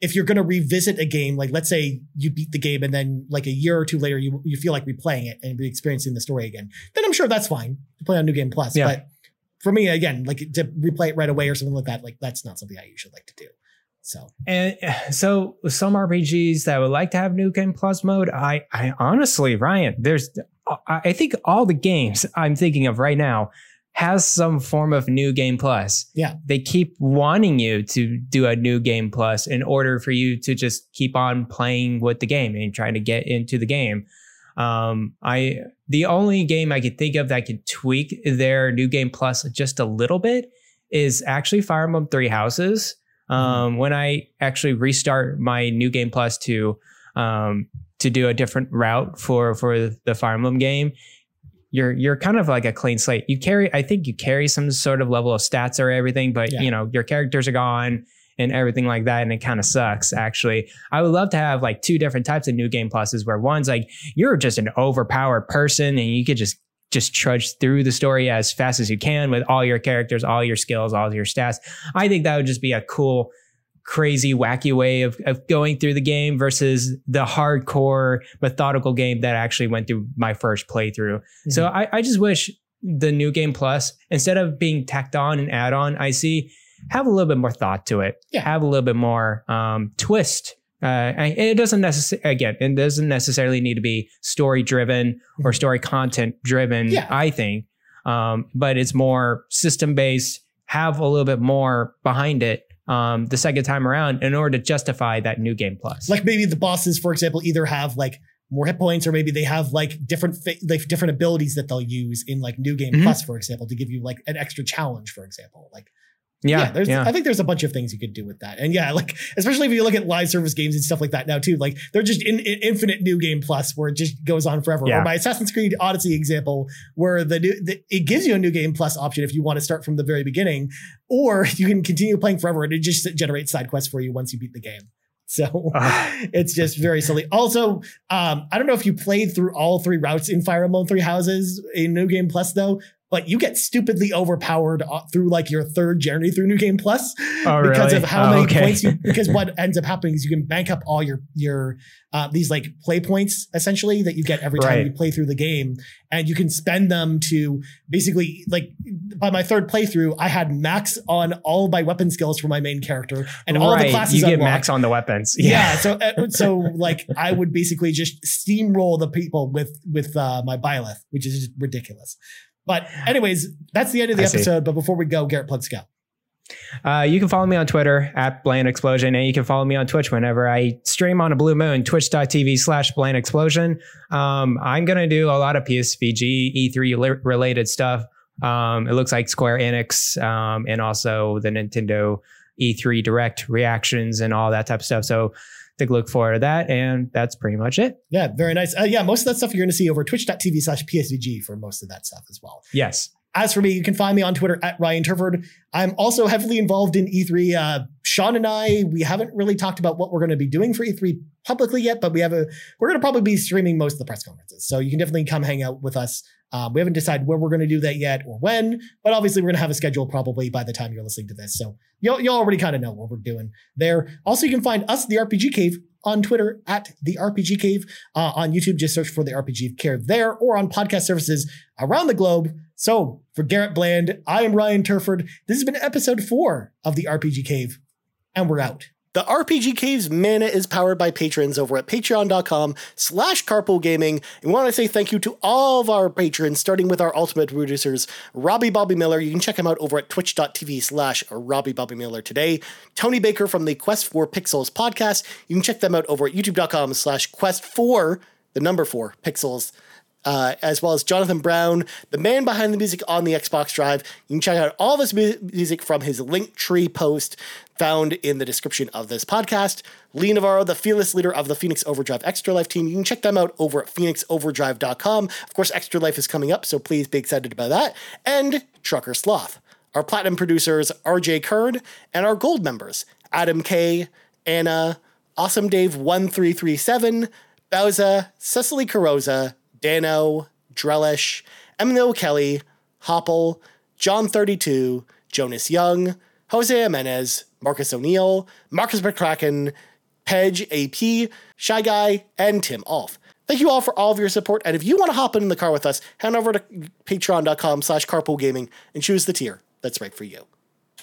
if you're going to revisit a game, like let's say you beat the game and then like a year or two later, you, you feel like replaying it and re-experiencing the story again, then I'm sure that's fine to play on New Game Plus. Yeah. But for me, again, like to replay it right away or something like that, like that's not something I usually like to do. So and so some RPGs that would like to have New Game Plus mode, I I honestly, Ryan, there's I think all the games I'm thinking of right now has some form of new game plus. Yeah. They keep wanting you to do a new game plus in order for you to just keep on playing with the game and trying to get into the game. Um, I the only game I could think of that could tweak their new game plus just a little bit is actually Fire Emblem Three Houses. Mm-hmm. Um, mm-hmm. when I actually restart my new game plus to um, to do a different route for for the Fire Emblem game, you're you're kind of like a clean slate. You carry, I think you carry some sort of level of stats or everything, but yeah. you know your characters are gone and everything like that, and it kind of sucks. Actually, I would love to have like two different types of new game pluses, where one's like you're just an overpowered person and you could just just trudge through the story as fast as you can with all your characters, all your skills, all your stats. I think that would just be a cool crazy, wacky way of, of going through the game versus the hardcore, methodical game that actually went through my first playthrough. Mm-hmm. So I, I just wish the new game plus, instead of being tacked on and add on, I see have a little bit more thought to it. Yeah. Have a little bit more um, twist. Uh, it doesn't necessarily, again, it doesn't necessarily need to be story driven or mm-hmm. story content driven, yeah. I think. Um, but it's more system based, have a little bit more behind it um, the second time around in order to justify that new game plus. Like maybe the bosses, for example, either have like more hit points or maybe they have like different like different abilities that they'll use in like new game mm-hmm. plus for example to give you like an extra challenge for example like yeah, yeah, there's yeah. I think there's a bunch of things you could do with that. And yeah, like especially if you look at live service games and stuff like that now too, like they're just in, in infinite new game plus where it just goes on forever. Yeah. Or my Assassin's Creed Odyssey example where the new the, it gives you a new game plus option if you want to start from the very beginning, or you can continue playing forever and it just generates side quests for you once you beat the game. So uh, it's just very silly. Also, um, I don't know if you played through all three routes in Fire Emblem Three Houses in New Game Plus though, but you get stupidly overpowered uh, through like your third journey through New Game Plus oh, because really? of how oh, many okay. points you. Because what ends up happening is you can bank up all your your uh, these like play points essentially that you get every time right. you play through the game, and you can spend them to basically like by my third playthrough, I had max on all of my weapon skills for my main character and right. all the classes. You get unlocked. max on the weapons. Yeah. yeah so uh, so like I would basically just steamroll the people with with uh, my Byleth, which is ridiculous. But anyways, that's the end of the I episode. See. But before we go, Garrett, let's go. Uh, you can follow me on Twitter at Bland Explosion, and you can follow me on Twitch whenever I stream on a blue moon, twitch.tv slash Bland Explosion. Um, I'm going to do a lot of PSVG E3 related stuff. Um, it looks like Square Enix um, and also the Nintendo E3 Direct reactions and all that type of stuff. So a look forward to that. And that's pretty much it. Yeah, very nice. Uh, yeah, most of that stuff you're going to see over twitch.tv slash PSVG for most of that stuff as well. Yes. As for me, you can find me on Twitter at Ryan Turford. I'm also heavily involved in E3. Uh, Sean and I, we haven't really talked about what we're going to be doing for E3 publicly yet, but we have a we're going to probably be streaming most of the press conferences. So you can definitely come hang out with us. Um, we haven't decided where we're going to do that yet or when, but obviously we're going to have a schedule probably by the time you're listening to this. So you'll, you already kind of know what we're doing there. Also, you can find us, the RPG Cave, on Twitter at the RPG Cave. Uh, on YouTube, just search for the RPG Cave there, or on podcast services around the globe. So for Garrett Bland, I am Ryan Turford. This has been episode four of the RPG Cave, and we're out. The RPG Cave's mana is powered by patrons over at patreon.com slash carpool gaming. And we want to say thank you to all of our patrons, starting with our ultimate producers, Robby Bobby Miller. You can check him out over at twitch.tv slash Robby Bobby Miller today. Tony Baker from the Quest for Pixels podcast. You can check them out over at youtube.com slash quest for the number four pixels uh, as well as Johnathan Brown, the man behind the music on the Xbox Drive. You can check out all of his mu- music from his Linktree post found in the description of this podcast. Lee Navarro, the fearless leader of the Phoenix Overdrive Extra Life team. You can check them out over at phoenixoverdrive.com. Of course, Extra Life is coming up, so please be excited about that. And Trucker Sloth. Our platinum producers, RJ Kern, and our gold members, Adam K, Anna, Awesome Dave 1337, Bowsah, Cecily Carrozza, Dannohh, Drellesh, Emily O'Kelley, Hoppel, Jon32, Jonas Young, Jose Jimenez, Marcus O'Neill, Markus McCracken, Hedge, AP, ScheiGuy, and Tim Aulph. Thank you all for all of your support. And if you want to hop in the car with us, head over to patreon.com slash carpoolgaming and choose the tier that's right for you.